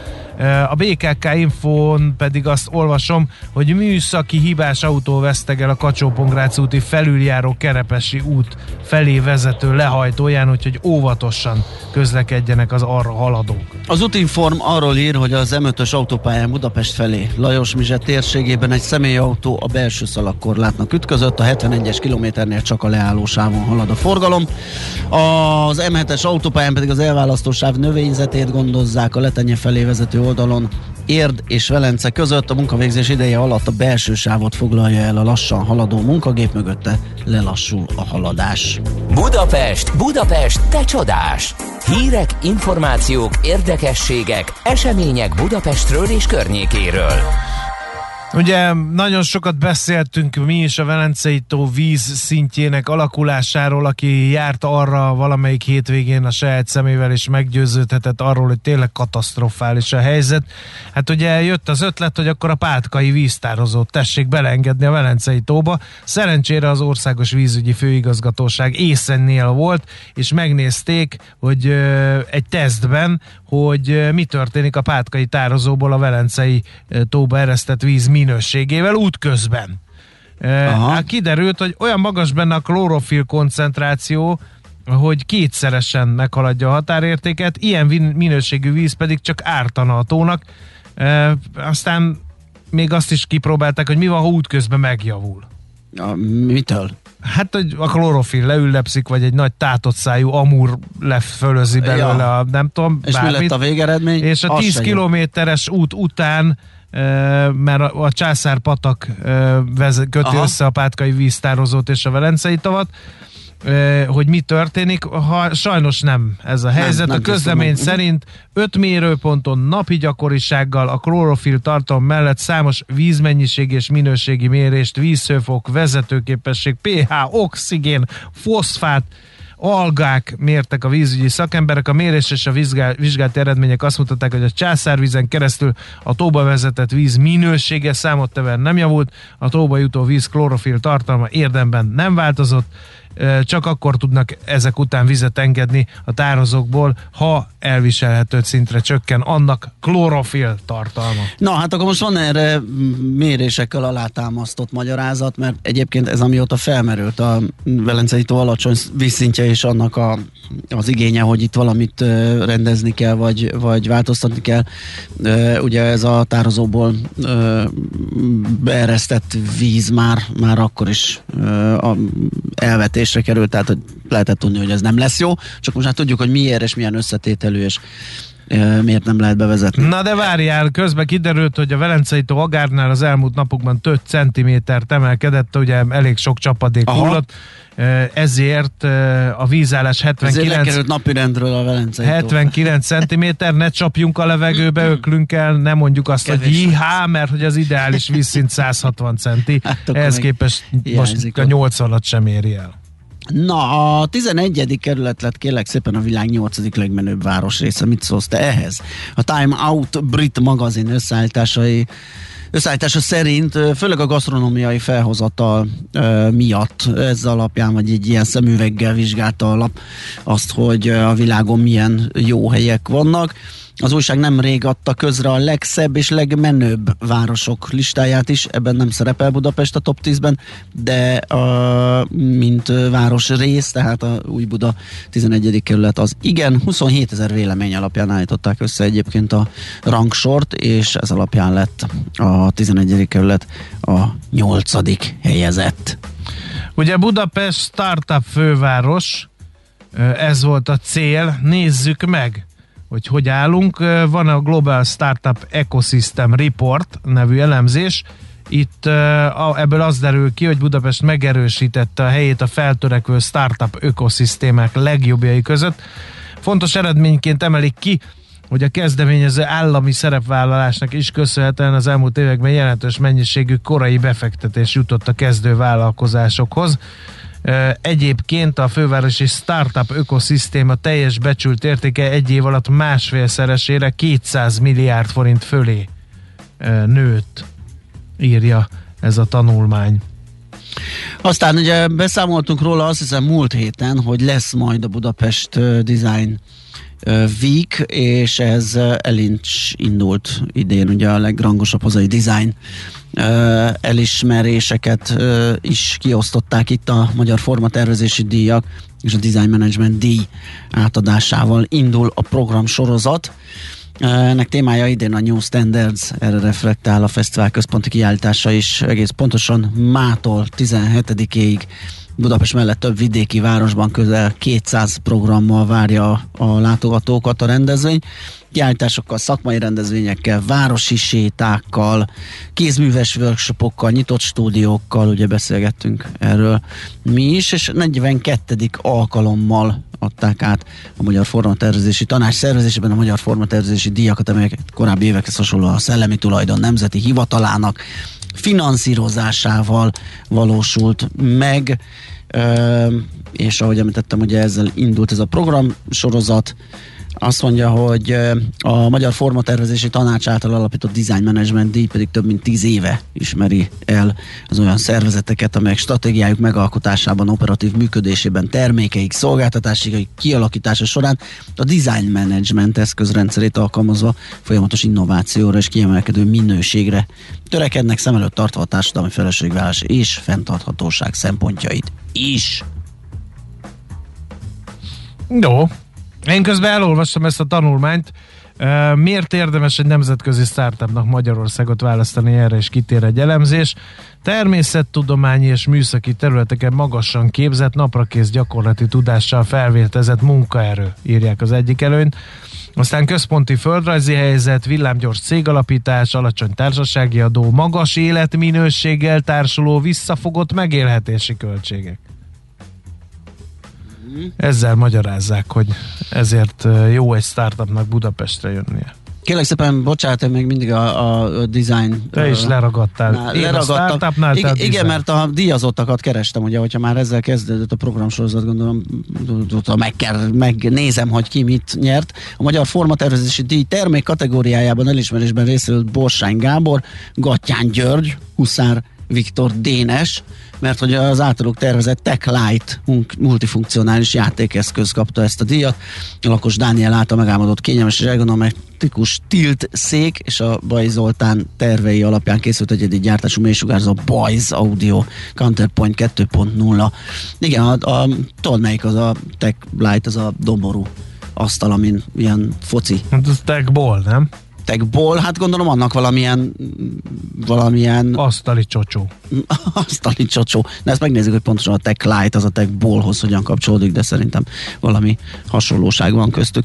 A BKK infón pedig azt olvasom, hogy műszaki hibás autó vesztegel a kacsó úti felüljáró Kerepesi út felé vezető lehajtóján, úgyhogy óvatosan közlekedjenek az arra haladók. Az Utinform arról ír, hogy az M5-ös autópályán Budapest felé Lajos Mizse térségében egy személyautó a belső szalagkorlátnak ütközött, a 71-es kilométernél csak a leálló sávon halad a forgalom. Az M7-es autópályán pedig az elválasztósáv növényzetét gondozzák a letenye felé vezető oldalon. Érd és Velence között a munkavégzés ideje alatt a belső sávot foglalja el a lassan haladó munkagép mögötte lelassul a haladás. Budapest, Budapest, te csodás! Hírek, információk, érdekességek, események Budapestről és környékéről. Ugye nagyon sokat beszéltünk mi is a Velencei tó víz szintjének alakulásáról, aki járt arra valamelyik hétvégén a saját szemével és meggyőződhetett arról, hogy tényleg katasztrofális a helyzet. Hát ugye jött az ötlet, hogy akkor a pátkai víztározót tessék beleengedni a Velencei tóba. Szerencsére az Országos Vízügyi Főigazgatóság észennél volt, és megnézték, hogy egy tesztben, hogy mi történik a pátkai tározóból a Velencei tóba eresztett víz minőségével útközben. Aha. Hát kiderült, hogy olyan magas benne a klorofil koncentráció, hogy kétszeresen meghaladja a határértéket, ilyen minőségű víz pedig csak ártana a tónak. E, aztán még azt is kipróbálták, hogy mi van, ha útközben megjavul. A, mitől? Hát, hogy a klorofil leüllepszik, vagy egy nagy tátott szájú amúr lefölözi belőle Ja. a nem tudom, És mi lett a végeredmény? és a Az 10 se jó. kilométeres út után mert a, a Császárpatak e, veze, köti Aha. össze a Pátkai víztározót és a Velencei tavat, hogy mi történik, ha sajnos nem ez a helyzet. nem a közlemény tiszta meg. szerint 5 mérőponton napi gyakorisággal a klorofil tartalom mellett számos vízmennyiség és minőségi mérést, vízhőfok, vezetőképesség, pH, oxigén, foszfát, algák mértek a vízügyi szakemberek. A mérés és a vizsgál, vizsgált eredmények azt mutatták, hogy a császárvízen keresztül a tóba vezetett víz minősége számottevően nem javult, a tóba jutó víz klorofil tartalma érdemben nem változott, csak akkor tudnak ezek után vizet engedni a tározókból, ha elviselhető szintre csökken annak klorofil tartalma. Na, hát akkor most van erre mérésekkel alátámasztott magyarázat, mert egyébként ez amióta felmerült a Velencei tó alacsony vízszintje és annak a, az igénye, hogy itt valamit rendezni kell, vagy, vagy változtatni kell. Ugye ez a tározóból beeresztett víz már, már akkor is ö, a elvetésre került, tehát hogy lehetett tudni, hogy ez nem lesz jó, csak most már tudjuk, hogy miért és milyen összetételű, és miért nem lehet bevezetni. Na de várjál, közben kiderült, hogy a Velencei tó Agárnál az elmúlt napokban több centimétert emelkedett, ugye elég sok csapadék Aha. hullott, ezért a vízállás Ezért 79 lekerült napirendről a Velencei tó. 79 cm, ne csapjunk a levegőbe, öklünk el, ne mondjuk azt, hogy Kevés. jihá, mert hogy az ideális vízszint 160 centi, Hát ehhez képest most a ott. 80-at sem éri el. Na, a 11. kerület lett kérlek szépen a világ 8. legmenőbb városrésze. Mit szólsz te ehhez? A Time Out brit magazin összeállításai Összeállítása szerint főleg a gasztronómiai felhozatal ö, miatt ez alapján, vagy egy ilyen szemüveggel vizsgálta a lap azt, hogy a világon milyen jó helyek vannak. Az újság nem rég adta közre a legszebb és legmenőbb városok listáját is, ebben nem szerepel Budapest a top 10-ben, de a, mint város rész, tehát a Új Buda 11. kerület az igen, 27 ezer vélemény alapján állították össze egyébként a rangsort, és ez alapján lett a 11. kerület a 8. helyezett. Ugye Budapest startup főváros, ez volt a cél, nézzük meg, hogy hogy állunk. Van a Global Startup Ecosystem Report nevű elemzés, itt ebből az derül ki, hogy Budapest megerősítette a helyét a feltörekvő startup ökoszisztémák legjobbjai között. Fontos eredményként emelik ki, hogy a kezdeményező állami szerepvállalásnak is köszönhetően az elmúlt években jelentős mennyiségű korai befektetés jutott a kezdő vállalkozásokhoz. Egyébként a fővárosi startup ökoszisztéma teljes becsült értéke egy év alatt másfélszeresére 200 milliárd forint fölé nőtt, írja ez a tanulmány. Aztán ugye beszámoltunk róla azt hiszem múlt héten, hogy lesz majd a Budapest Design Week, és ez elincs indult idén, ugye a legrangosabb hazai design elismeréseket is kiosztották itt a Magyar Formatervezési Díjak és a Design Management díj átadásával indul a program sorozat. Ennek témája idén a New Standards, erre reflektál a fesztivál központi kiállítása is egész pontosan mától 17-ig Budapest mellett több vidéki városban közel 200 programmal várja a látogatókat a rendezvény. Kiállításokkal, szakmai rendezvényekkel, városi sétákkal, kézműves workshopokkal, nyitott stúdiókkal, ugye beszélgettünk erről mi is, és 42. alkalommal adták át a Magyar Formatervezési Tanács szervezésében a Magyar Formatervezési díjakat, amelyeket korábbi évekhez hasonló a Szellemi Tulajdon Nemzeti Hivatalának finanszírozásával valósult meg, és ahogy említettem, ugye ezzel indult ez a program sorozat, azt mondja, hogy a Magyar Formatervezési Tanács által alapított Design Management díj pedig több mint tíz éve ismeri el az olyan szervezeteket, amelyek stratégiájuk megalkotásában, operatív működésében, termékeik, szolgáltatásaik kialakítása során a design management eszközrendszerét alkalmazva folyamatos innovációra és kiemelkedő minőségre törekednek szem előtt tartva a társadalmi felelősségvállás és fenntarthatóság szempontjait is. Jó, én közben elolvastam ezt a tanulmányt. Miért érdemes egy nemzetközi startupnak Magyarországot választani erre is kitér egy elemzés? Természettudományi és műszaki területeken magasan képzett, naprakész gyakorlati tudással felvértezett munkaerő, írják az egyik előnyt. Aztán központi földrajzi helyzet, villámgyors cégalapítás, alacsony társasági adó, magas életminőséggel társuló visszafogott megélhetési költségek. Ezzel magyarázzák, hogy ezért jó egy startupnak Budapestre jönnie. Kérlek szépen, bocsánat, én még mindig a, a design... Te is leragadtál. Nál, a igen, igen, mert a díjazottakat kerestem, ugye, hogyha már ezzel kezdődött a programsorozat, gondolom, meg kell, megnézem, hogy ki mit nyert. A Magyar Formatervezési Díj termék kategóriájában elismerésben részült Borsány Gábor, Gattyán György, Huszár Viktor Dénes, mert hogy az általuk tervezett Tech Light multifunkcionális játékeszköz kapta ezt a díjat. A lakos Dániel által megálmodott kényelmes és ergonomikus tilt szék és a Baj Zoltán tervei alapján készült egyedi gyártású mélysugárzó Bajz Audio Counterpoint 2.0. Igen, a, a, tudod melyik az a Tech Light, az a doború asztal, amin ilyen foci. Hát az Tech Ball, nem? Techból, hát gondolom annak valamilyen valamilyen... Asztali csocsó. *laughs* Asztali csocsó. De ezt megnézzük, hogy pontosan a Tech Light az a Tech Ballhoz hogyan kapcsolódik, de szerintem valami hasonlóság van köztük.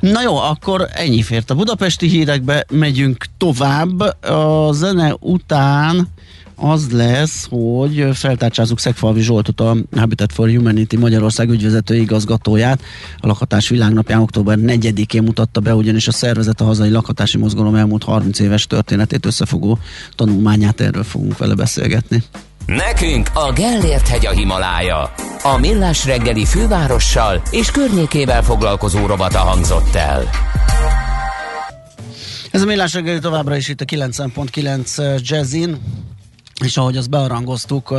Na jó, akkor ennyi fért a budapesti hírekbe, megyünk tovább. A zene után az lesz, hogy feltárcsázunk Szegfalvi Zsoltot, a Habitat for Humanity Magyarország ügyvezető igazgatóját. A lakhatás világnapján október 4-én mutatta be, ugyanis a szervezet a hazai lakhatási mozgalom elmúlt 30 éves történetét összefogó tanulmányát, erről fogunk vele beszélgetni. Nekünk a Gellért hegy a Himalája. A Millás reggeli fővárossal és környékével foglalkozó robata hangzott el. Ez a Millás reggeli továbbra is itt a 9.9 Jazzin és ahogy azt bearangoztuk,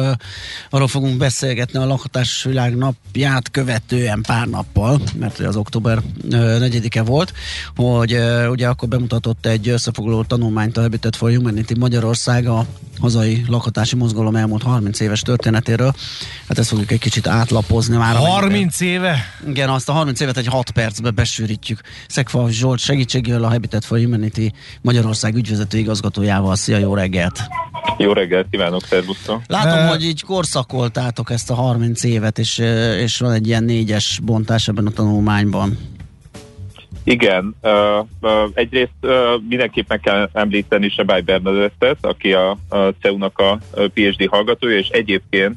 arról fogunk beszélgetni a lakhatás világ napját követően pár nappal, mert az október uh, 4-e volt, hogy ugye akkor bemutatott egy összefoglaló tanulmányt a Habitat for Humanity Magyarország a hazai lakhatási mozgalom elmúlt 30 éves történetéről. Hát ezt fogjuk egy kicsit átlapozni már. 30 éve? Igen, azt a 30 évet egy 6 percbe besűrítjük. Szekfa Zsolt segítségével a Habitat for Humanity Magyarország ügyvezető igazgatójával. Szia, jó reggelt! Jó reggelt kívánok, szervusztok! Látom, uh, hogy így korszakoltátok ezt a 30 évet, és, és van egy ilyen négyes bontás ebben a tanulmányban. Igen, egyrészt uh, mindenképp kell említeni Sebály Bernadettet, aki a, a CEU-nak a PhD hallgatója, és egyébként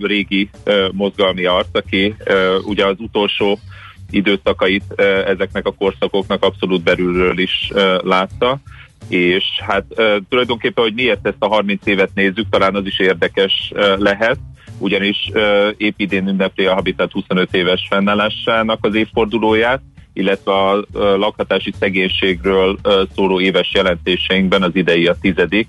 régi mozgalmi arc, aki uh, ugye az utolsó időszakait ezeknek a korszakoknak abszolút belülről is uh, látta. És hát tulajdonképpen, hogy miért ezt a 30 évet nézzük, talán az is érdekes lehet, ugyanis épp idén ünnepli a Habitat 25 éves fennállásának az évfordulóját, illetve a lakhatási szegénységről szóló éves jelentéseinkben az idei a tizedik,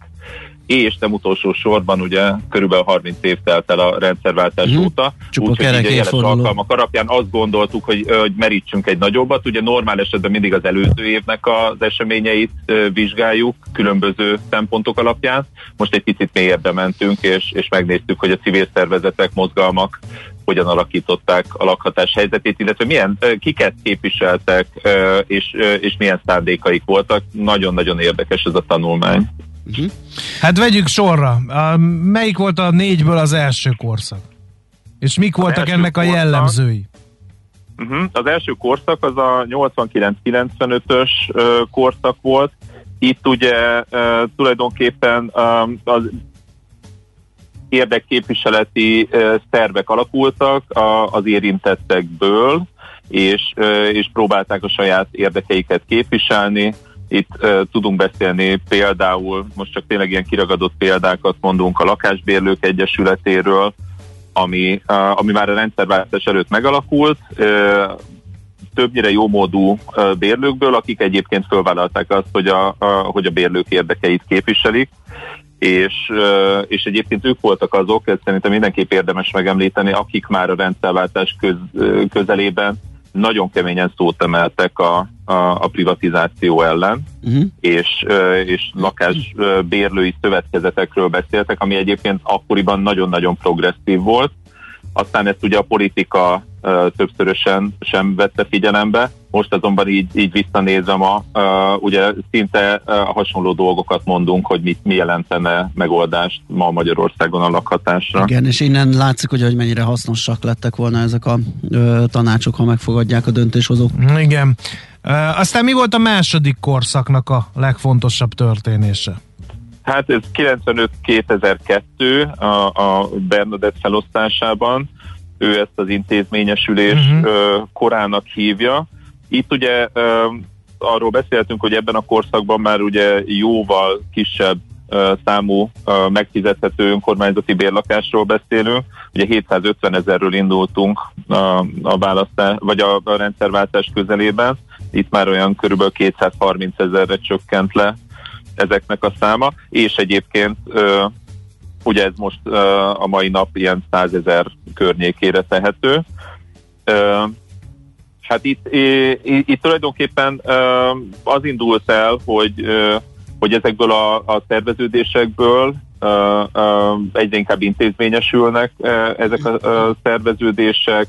és nem utolsó sorban ugye körülbelül 30 év telt el a rendszerváltás uh-huh. óta. Úgyhogy így a alkalmak alapján azt gondoltuk, hogy, hogy merítsünk egy nagyobbat. Ugye normál esetben mindig az előző évnek az eseményeit vizsgáljuk különböző szempontok alapján. Most egy picit mélyebbre mentünk, és, és megnéztük, hogy a civil szervezetek, mozgalmak hogyan alakították a lakhatás helyzetét, illetve milyen kiket képviseltek, és, és milyen szándékaik voltak. Nagyon-nagyon érdekes ez a tanulmány. Uh-huh. Hát vegyük sorra. Melyik volt a négyből az első korszak? És mik az voltak ennek a jellemzői? Uh-huh. Az első korszak az a 89-95-ös uh, korszak volt. Itt ugye uh, tulajdonképpen uh, az érdekképviseleti uh, szervek alakultak a, az érintettekből, és, uh, és próbálták a saját érdekeiket képviselni itt uh, tudunk beszélni például, most csak tényleg ilyen kiragadott példákat mondunk a Lakásbérlők Egyesületéről, ami, uh, ami már a rendszerváltás előtt megalakult, uh, többnyire jómódú uh, bérlőkből, akik egyébként fölvállalták azt, hogy a, a, hogy a bérlők érdekeit képviselik, és, uh, és egyébként ők voltak azok, ezt szerintem mindenképp érdemes megemlíteni, akik már a rendszerváltás köz, közelében nagyon keményen szót emeltek a, a, a privatizáció ellen, uh-huh. és, és lakásbérlői szövetkezetekről beszéltek, ami egyébként akkoriban nagyon-nagyon progresszív volt. Aztán ezt ugye a politika többszörösen sem vette figyelembe. Most azonban így, így visszanézve ma, uh, ugye szinte uh, hasonló dolgokat mondunk, hogy mit, mi jelentene megoldást ma Magyarországon a lakhatásra. Igen, és innen látszik, hogy, hogy mennyire hasznosak lettek volna ezek a uh, tanácsok, ha megfogadják a döntéshozók. Igen. Uh, aztán mi volt a második korszaknak a legfontosabb történése? Hát ez 95-2002 a, a Bernadett felosztásában ő ezt az intézményesülés uh-huh. korának hívja. Itt ugye arról beszéltünk, hogy ebben a korszakban már ugye jóval kisebb számú megfizethető önkormányzati bérlakásról beszélünk. Ugye 750 ezerről indultunk a, választás, vagy a, a rendszerváltás közelében. Itt már olyan körülbelül 230 ezerre csökkent le ezeknek a száma, és egyébként Ugye ez most a mai nap ilyen százezer környékére tehető. Hát itt, itt, itt tulajdonképpen az indult el, hogy, hogy ezekből a, a szerveződésekből egyre inkább intézményesülnek ezek a szerveződések,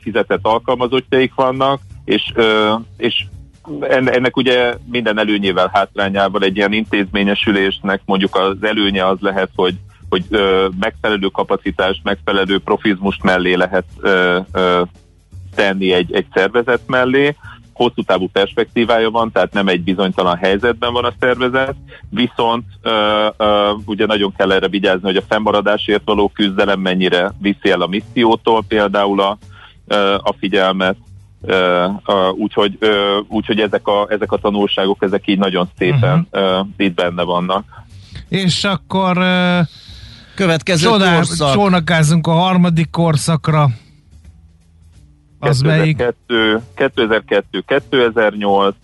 fizetett alkalmazottjaik vannak, és, és ennek ugye minden előnyével, hátrányával egy ilyen intézményesülésnek mondjuk az előnye az lehet, hogy hogy ö, megfelelő kapacitást, megfelelő profizmust mellé lehet ö, ö, tenni egy, egy szervezet mellé, hosszú távú perspektívája van, tehát nem egy bizonytalan helyzetben van a szervezet, viszont ö, ö, ugye nagyon kell erre vigyázni, hogy a fennmaradásért való küzdelem mennyire viszi el a missziótól például a, ö, a figyelmet, úgyhogy, úgyhogy ezek, a, ezek a tanulságok, ezek így nagyon szépen uh-huh. itt benne vannak. És akkor következő csodál, korszak. Csónakázunk a harmadik korszakra. Az 2002, melyik? 2002, 2008,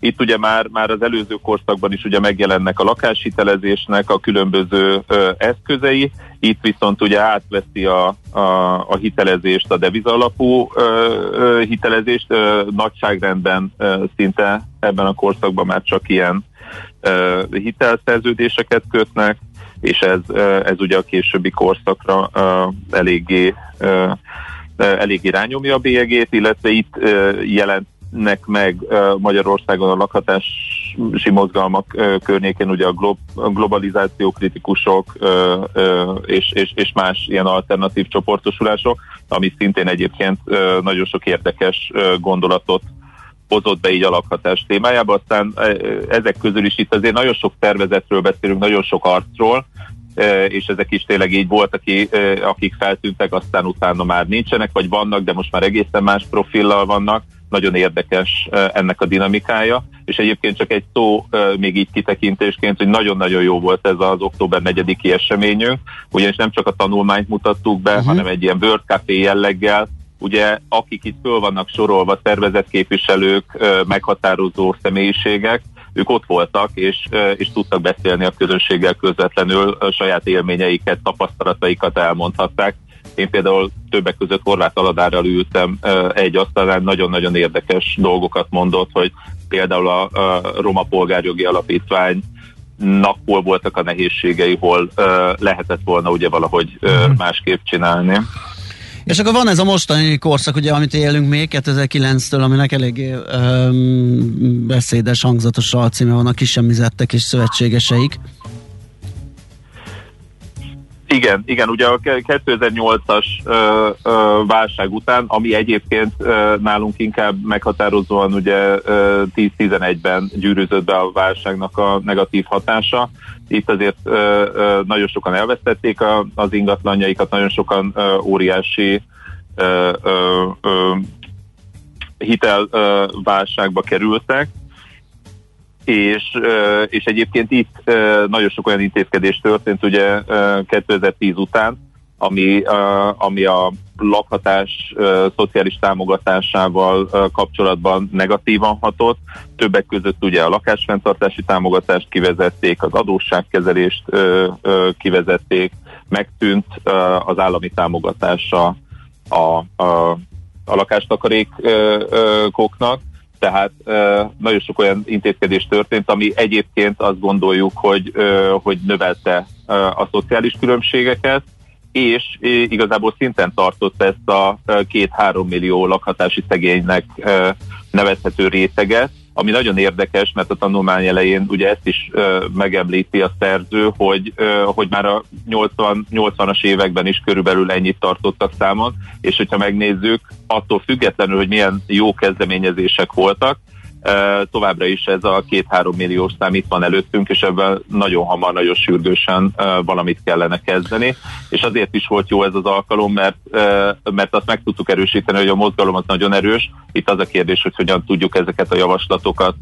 Itt ugye már, már az előző korszakban is ugye megjelennek a lakáshitelezésnek a különböző ö, eszközei, itt viszont ugye átveszi a, a, a hitelezést, a devizalapú ö, ö, hitelezést, ö, nagyságrendben ö, szinte ebben a korszakban már csak ilyen ö, hitelszerződéseket kötnek, és ez, ö, ez ugye a későbbi korszakra ö, eléggé ö, eléggé rányomja a bélyegét, illetve itt jelent nek meg Magyarországon a lakhatási mozgalmak környékén ugye a, glo- globalizáció kritikusok és, és, és más ilyen alternatív csoportosulások, ami szintén egyébként nagyon sok érdekes gondolatot hozott be így a lakhatás témájába. Aztán ezek közül is itt azért nagyon sok tervezetről beszélünk, nagyon sok arcról, és ezek is tényleg így voltak, akik feltűntek, aztán utána már nincsenek, vagy vannak, de most már egészen más profillal vannak. Nagyon érdekes ennek a dinamikája, és egyébként csak egy szó még így kitekintésként, hogy nagyon-nagyon jó volt ez az október 4-i eseményünk, ugyanis nem csak a tanulmányt mutattuk be, uh-huh. hanem egy ilyen World Café jelleggel, ugye akik itt föl vannak sorolva, szervezetképviselők, meghatározó személyiségek, ők ott voltak, és, és tudtak beszélni a közönséggel közvetlenül, a saját élményeiket, tapasztalataikat elmondhatták. Én például többek között Horváth Aladárral ültem egy asztalán, nagyon-nagyon érdekes dolgokat mondott, hogy például a, a Roma Polgárjogi Alapítvány hol voltak a nehézségei, hol uh, lehetett volna ugye valahogy uh, másképp csinálni. És akkor van ez a mostani korszak, ugye, amit élünk még 2009-től, aminek elég um, beszédes, hangzatos alcíme van, a kisemmizettek és szövetségeseik. Igen, igen, ugye a 2008-as ö, ö, válság után, ami egyébként ö, nálunk inkább meghatározóan ugye 10-11-ben gyűrűzött be a válságnak a negatív hatása. Itt azért ö, ö, nagyon sokan elvesztették a, az ingatlanjaikat, nagyon sokan ö, óriási ö, ö, ö, hitelválságba kerültek, és, és egyébként itt nagyon sok olyan intézkedés történt ugye 2010 után, ami, ami a lakhatás szociális támogatásával kapcsolatban negatívan hatott. Többek között ugye a lakásfenntartási támogatást kivezették, az adósságkezelést kivezették, megtűnt az állami támogatása a, a, a lakástakarékoknak, tehát nagyon sok olyan intézkedés történt, ami egyébként azt gondoljuk, hogy, hogy növelte a szociális különbségeket, és igazából szinten tartott ezt a két-három millió lakhatási szegénynek nevezhető réteget, ami nagyon érdekes, mert a tanulmány elején ugye ezt is ö, megemlíti a szerző, hogy, ö, hogy már a 80, 80-as években is körülbelül ennyit tartottak számon, és hogyha megnézzük, attól függetlenül, hogy milyen jó kezdeményezések voltak, továbbra is ez a két-három milliós szám itt van előttünk, és ebben nagyon hamar, nagyon sürgősen valamit kellene kezdeni. És azért is volt jó ez az alkalom, mert, mert azt meg tudtuk erősíteni, hogy a mozgalom az nagyon erős. Itt az a kérdés, hogy hogyan tudjuk ezeket a javaslatokat,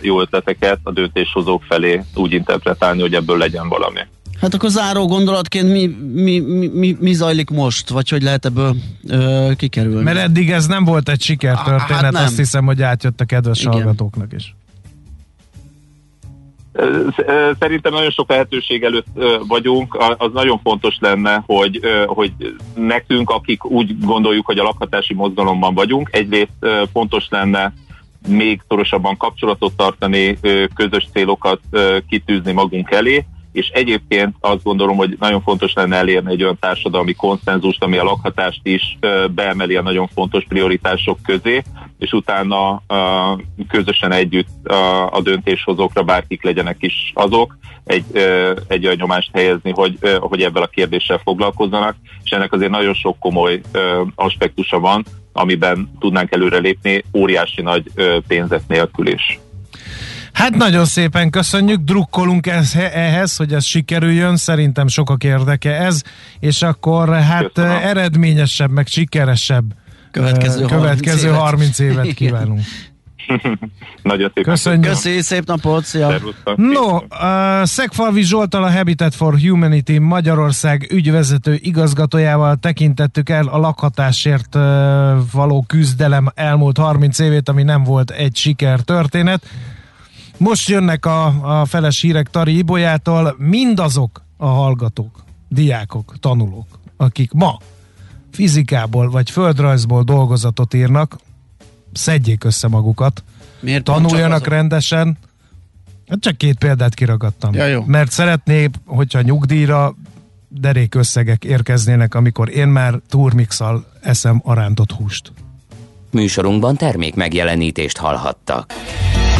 jó ötleteket a döntéshozók felé úgy interpretálni, hogy ebből legyen valami. Hát akkor záró gondolatként mi, mi, mi, mi zajlik most, vagy hogy lehet ebből ö, kikerülni? Mert eddig ez nem volt egy sikertörténet, hát azt hiszem, hogy átjött a kedves Igen. hallgatóknak is. Szerintem nagyon sok lehetőség előtt vagyunk, az nagyon fontos lenne, hogy, hogy nekünk, akik úgy gondoljuk, hogy a lakhatási mozgalomban vagyunk, egyrészt fontos lenne még szorosabban kapcsolatot tartani, közös célokat kitűzni magunk elé, és egyébként azt gondolom, hogy nagyon fontos lenne elérni egy olyan társadalmi konszenzust, ami a lakhatást is beemeli a nagyon fontos prioritások közé, és utána közösen együtt a döntéshozókra bárkik legyenek is azok, egy, egy olyan nyomást helyezni, hogy, hogy ebben a kérdéssel foglalkozzanak, és ennek azért nagyon sok komoly aspektusa van, amiben tudnánk előrelépni óriási nagy pénzet nélkül is. Hát nagyon szépen köszönjük, drukkolunk ez, ehhez, hogy ez sikerüljön, szerintem sokak érdeke ez, és akkor hát Köszönöm. eredményesebb, meg sikeresebb következő, következő 30 évet, 30 évet kívánunk. *laughs* Nagyon szépen. Köszönjük. Köszönjük, szép napot, szia. No, uh, Szegfalvi Zsoltal a Habitat for Humanity Magyarország ügyvezető igazgatójával tekintettük el a lakhatásért uh, való küzdelem elmúlt 30 évét, ami nem volt egy siker történet. Most jönnek a, a feles hírek Tari Ibolyától, mindazok a hallgatók, diákok, tanulók, akik ma fizikából vagy földrajzból dolgozatot írnak, szedjék össze magukat, Miért tanuljanak rendesen. Hát csak két példát kiragadtam. Ja, jó. Mert szeretné, hogyha nyugdíjra derék összegek érkeznének, amikor én már turmixal eszem a rántott húst. Műsorunkban termék megjelenítést hallhattak.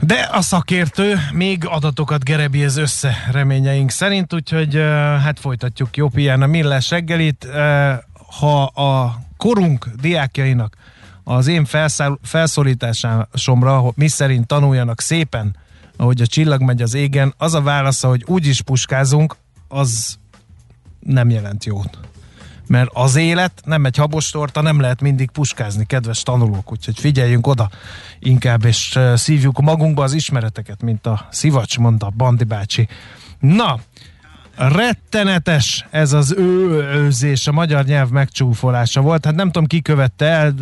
De a szakértő még adatokat gerebéz össze reményeink szerint, úgyhogy hát folytatjuk jobb ilyen a millás reggelit. Ha a korunk diákjainak az én felszáll, felszólításomra, mi szerint tanuljanak szépen, ahogy a csillag megy az égen, az a válasza, hogy úgyis puskázunk, az nem jelent jót. Mert az élet nem egy habostorta, nem lehet mindig puskázni, kedves tanulók, úgyhogy figyeljünk oda inkább, és szívjuk magunkba az ismereteket, mint a szivacs, mondta Bandi bácsi. Na, rettenetes ez az őzés, a magyar nyelv megcsúfolása volt. Hát nem tudom, ki követte el,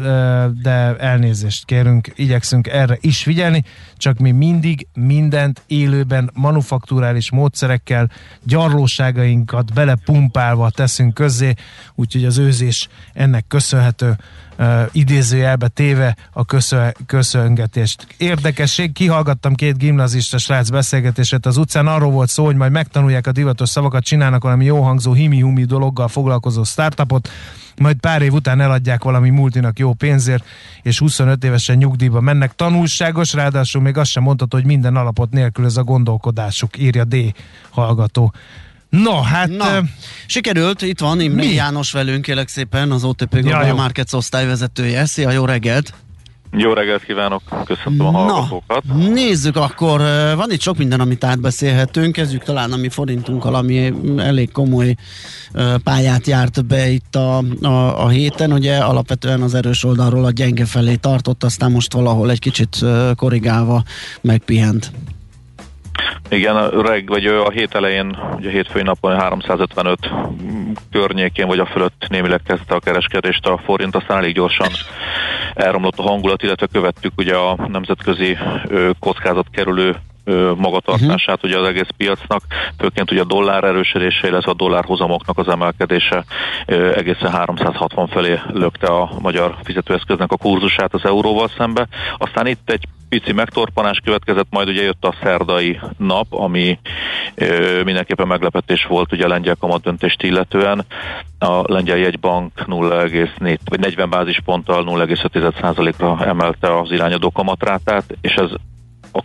de elnézést kérünk, igyekszünk erre is figyelni, csak mi mindig mindent élőben manufakturális módszerekkel, gyarlóságainkat belepumpálva teszünk közzé, úgyhogy az őzés ennek köszönhető uh, idézőjelbe téve a köszö, köszöngetést. Érdekesség, kihallgattam két gimnazista srác beszélgetését az utcán, arról volt szó, hogy majd megtanulják a divatos szavakat, csinálnak valami jó hangzó himi-humi dologgal foglalkozó startupot, majd pár év után eladják valami multinak jó pénzért, és 25 évesen nyugdíjba mennek. Tanulságos, ráadásul még azt sem mondható, hogy minden alapot nélkül ez a gondolkodásuk, írja D hallgató. No, hát... Na, ö, sikerült, itt van Imre mi? János velünk, kérlek szépen, az OTP Global jó. Markets osztályvezetője. Szia, jó reggelt! Jó reggelt kívánok, köszöntöm a hallgatókat. Na, nézzük akkor, van itt sok minden, amit átbeszélhetünk, kezdjük talán a mi forintunkkal, ami elég komoly pályát járt be itt a, a, a héten, ugye alapvetően az erős oldalról a gyenge felé tartott, aztán most valahol egy kicsit korrigálva megpihent. Igen, reg, vagy a hét elején, ugye a hétfői napon 355 környékén, vagy a fölött némileg kezdte a kereskedést a forint, aztán elég gyorsan elromlott a hangulat, illetve követtük ugye a nemzetközi ö, magatartását ugye az egész piacnak, főként ugye a dollár erősödése, illetve a dollár hozamoknak az emelkedése egészen 360 felé lökte a magyar fizetőeszköznek a kurzusát az euróval szembe. Aztán itt egy pici megtorpanás következett, majd ugye jött a szerdai nap, ami ö, mindenképpen meglepetés volt ugye a lengyel kamat döntést illetően. A lengyel jegybank 0,4 vagy 40 bázisponttal 0,5%-ra emelte az irányadó kamatrátát, és ez a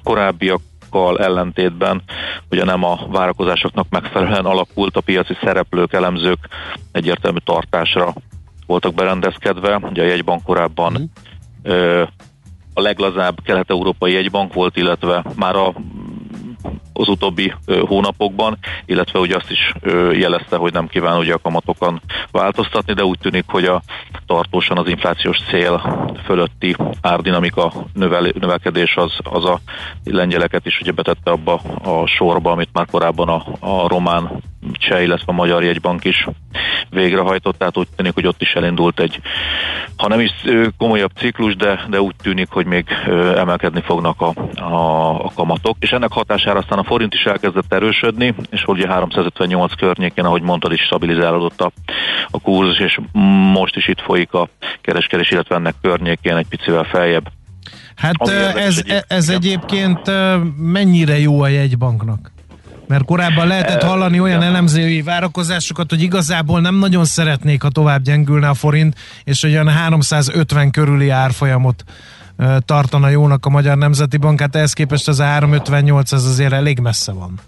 korábbiakkal ellentétben ugye nem a várakozásoknak megfelelően alakult, a piaci szereplők, elemzők egyértelmű tartásra voltak berendezkedve. Ugye a jegybank korábban ö, a leglazább kelet-európai jegybank volt, illetve már a az utóbbi hónapokban, illetve ugye azt is jelezte, hogy nem kíván ugye a kamatokon változtatni, de úgy tűnik, hogy a tartósan az inflációs cél fölötti árdinamika növel, növelkedés az, az a lengyeleket is ugye betette abba a sorba, amit már korábban a, a román cseh, illetve a magyar jegybank is végrehajtott, tehát úgy tűnik, hogy ott is elindult egy, ha nem is komolyabb ciklus, de, de úgy tűnik, hogy még emelkedni fognak a, a, a kamatok, és ennek hatására aztán a forint is elkezdett erősödni, és ugye 358 környékén, ahogy mondtad, is stabilizálódott a, a kurzus, és most is itt folyik a kereskedés, illetve ennek környékén egy picivel feljebb. Hát Ami ez, egyéb- ez egyébként mennyire jó a jegybanknak? Mert korábban lehetett hallani olyan elemzői várakozásokat, hogy igazából nem nagyon szeretnék, ha tovább gyengülne a forint, és olyan 350 körüli árfolyamot tartana jónak a Magyar Nemzeti Bank, hát ehhez képest az a 358 ez azért elég messze van.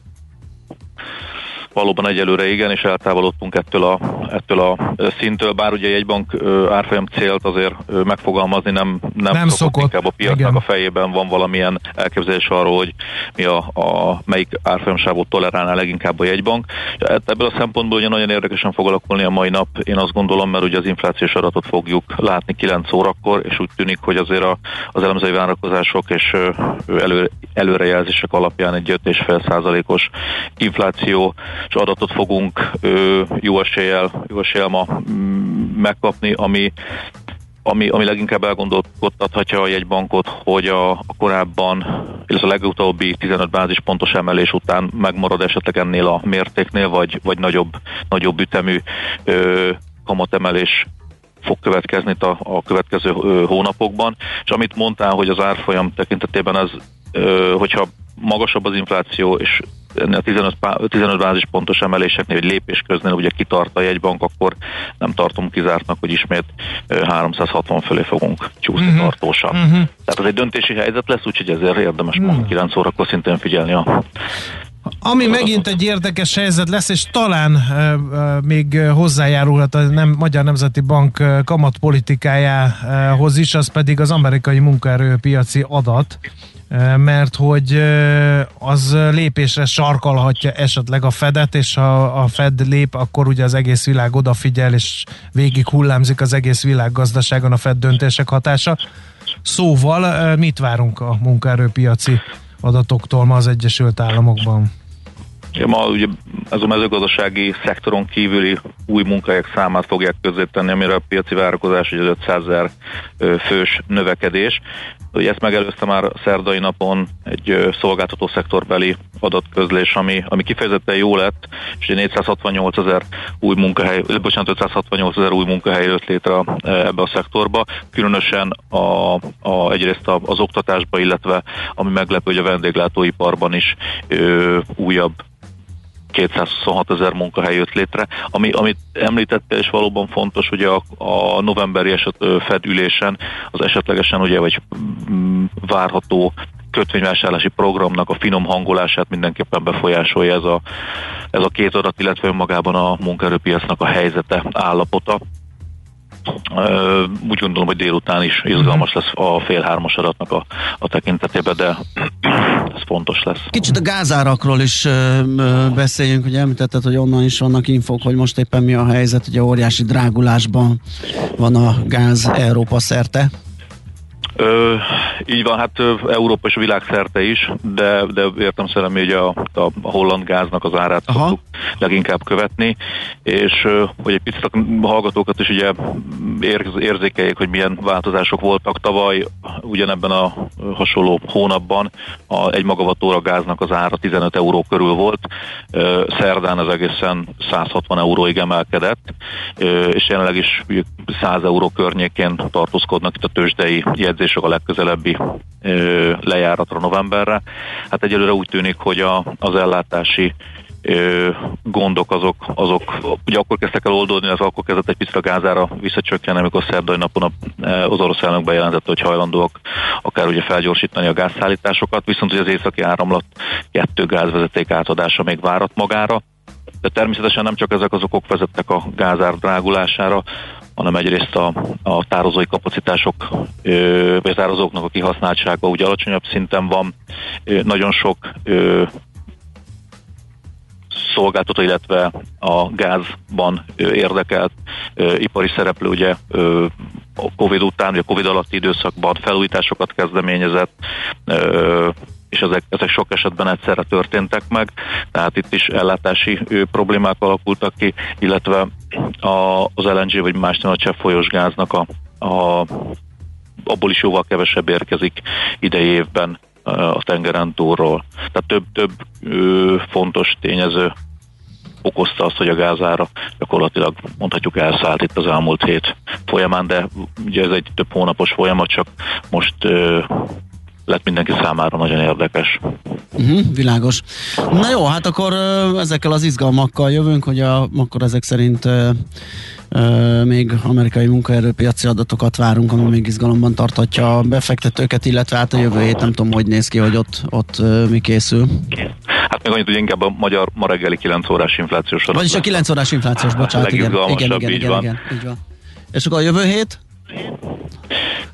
Valóban egyelőre igen, és eltávolodtunk ettől a, ettől a szintől, bár ugye egy bank árfolyam célt azért megfogalmazni nem, nem, nem szokott, szokott, inkább a piacnak igen. a fejében van valamilyen elképzelés arról, hogy mi a, a melyik árfolyamsávot tolerálná leginkább a jegybank. Hát ebből a szempontból ugye nagyon érdekesen fog alakulni a mai nap, én azt gondolom, mert ugye az inflációs adatot fogjuk látni 9 órakor, és úgy tűnik, hogy azért a, az elemzői várakozások és elő, előrejelzések alapján egy 5,5 százalékos inflációs adatot fogunk jó eséllyel, jó eséllyel ma mm, megkapni, ami ami, ami leginkább elgondolkodtathatja a jegybankot, hogy a, korábban, illetve a legutóbbi 15 bázispontos emelés után megmarad esetleg ennél a mértéknél, vagy, vagy nagyobb, nagyobb ütemű ö, kamatemelés fog következni a, a következő ö, hónapokban. És amit mondtál, hogy az árfolyam tekintetében ez, ö, hogyha magasabb az infláció, és ennél a 15, pá- 15 bázispontos emeléseknél, vagy lépés köznél ugye kitart a jegybank, akkor nem tartom kizártnak, hogy ismét ö, 360 fölé fogunk csúszni Mhm. uh-huh. tartósan. Mhm. Tehát ez egy döntési helyzet lesz, úgyhogy ezért érdemes uh-huh. 9 órakor szintén figyelni a Ami megint egy érdekes helyzet lesz, és talán még hozzájárulhat a nem, Magyar Nemzeti Bank kamatpolitikájához is, az pedig az amerikai munkaerőpiaci adat, mert hogy az lépésre sarkalhatja esetleg a Fedet, és ha a Fed lép, akkor ugye az egész világ odafigyel, és végig hullámzik az egész világgazdaságon a Fed döntések hatása. Szóval mit várunk a munkaerőpiaci adatoktól ma az Egyesült Államokban? Ma ugye ez a mezőgazdasági szektoron kívüli új munkahelyek számát fogják közzétenni, amire a piaci várakozás az 500 ezer fős növekedés. Ugye ezt megelőzte már szerdai napon egy szolgáltató szektorbeli adatközlés, ami, ami kifejezetten jó lett, és ugye 468 ezer új munkahely, bocsánat, 568 ezer új munkahely jött létre ebbe a szektorba, különösen a, a, egyrészt az oktatásba, illetve ami meglepő, hogy a vendéglátóiparban is ö, újabb 226 ezer munkahely jött létre. Ami, amit említette, és valóban fontos, ugye a, a novemberi eset ö, Fed ülésen az esetlegesen ugye, vagy mm, várható kötvényvásárlási programnak a finom hangolását mindenképpen befolyásolja ez a, ez a két adat, illetve önmagában a munkaerőpiacnak a helyzete, állapota. Úgy gondolom, hogy délután is izgalmas lesz a fél hármas adatnak a, a tekintetében, de *clears throat* ez fontos lesz. Kicsit a gázárakról is beszéljünk, hogy említetted, hogy onnan is vannak infok, hogy most éppen mi a helyzet, ugye óriási drágulásban van a gáz Európa szerte. Ö, így van, hát Európa és a világ szerte is, de, de értem szerelmi, hogy a, a, holland gáznak az árát Aha. szoktuk leginkább követni, és hogy egy picit a hallgatókat is ugye ér, érzékeljék, hogy milyen változások voltak tavaly, ugyanebben a hasonló hónapban a egy magavatóra gáznak az ára 15 euró körül volt, szerdán ez egészen 160 euróig emelkedett, és jelenleg is 100 euró környékén tartózkodnak itt a tőzsdei jegyzések a legközelebbi ö, lejáratra novemberre. Hát egyelőre úgy tűnik, hogy a, az ellátási ö, gondok azok, azok ugye akkor kezdtek el oldódni, az akkor kezdett egy picit a gázára visszacsökkenni, amikor szerdai napon az orosz elnök bejelentette, hogy hajlandóak akár ugye felgyorsítani a gázszállításokat, viszont hogy az északi áramlat kettő gázvezeték átadása még várat magára, de természetesen nem csak ezek az okok vezettek a gázár drágulására, hanem egyrészt a, a tározói kapacitások, vagy tározóknak a kihasználtsága úgy alacsonyabb szinten van. Nagyon sok szolgáltató, illetve a gázban érdekelt ipari szereplő ugye a Covid után, vagy a Covid alatti időszakban felújításokat kezdeményezett, és ezek, ezek sok esetben egyszerre történtek meg, tehát itt is ellátási problémák alakultak ki, illetve a, az LNG vagy más a csepp folyós gáznak a, a abból is jóval kevesebb érkezik idei évben a tengeren túlról. Tehát több, több fontos tényező okozta azt, hogy a gázára gyakorlatilag mondhatjuk elszállt itt az elmúlt hét folyamán, de ugye ez egy több hónapos folyamat, csak most ö, lett mindenki számára nagyon érdekes. Uh-huh, világos. Na jó, hát akkor ezekkel az izgalmakkal jövünk, hogy a, akkor ezek szerint uh, uh, még amerikai munkaerőpiaci adatokat várunk, ami még izgalomban tartatja a befektetőket, illetve hát a jövő hét nem tudom, hogy néz ki, hogy ott, ott uh, mi készül. Hát még annyit, hogy inkább a magyar ma reggeli 9 órás inflációs adat. Vagyis a 9 órás inflációs, bocsánat, igen. Igen, igen, igen, van. igen, így van. És akkor a jövő hét?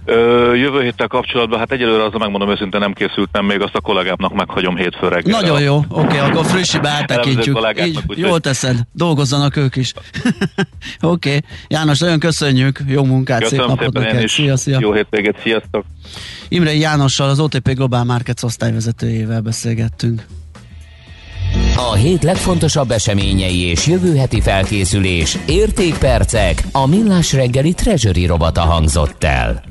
Ö, jövő héttel kapcsolatban, hát egyelőre az megmondom őszintén nem készültem, még azt a kollégámnak meghagyom hétfő reggel. Nagyon jó, oké, okay, akkor frissibe áttekintjük. Így, jól teszed, dolgozzanak ők is. *laughs* oké, okay. János, nagyon köszönjük, jó munkát, Köszönöm szép napot neked. Szia, szia. Jó hétvégét, sziasztok! Imre Jánossal, az OTP Global Markets osztályvezetőjével beszélgettünk. A hét legfontosabb eseményei és jövő heti felkészülés, értékpercek, a millás reggeli treasury robata hangzott el.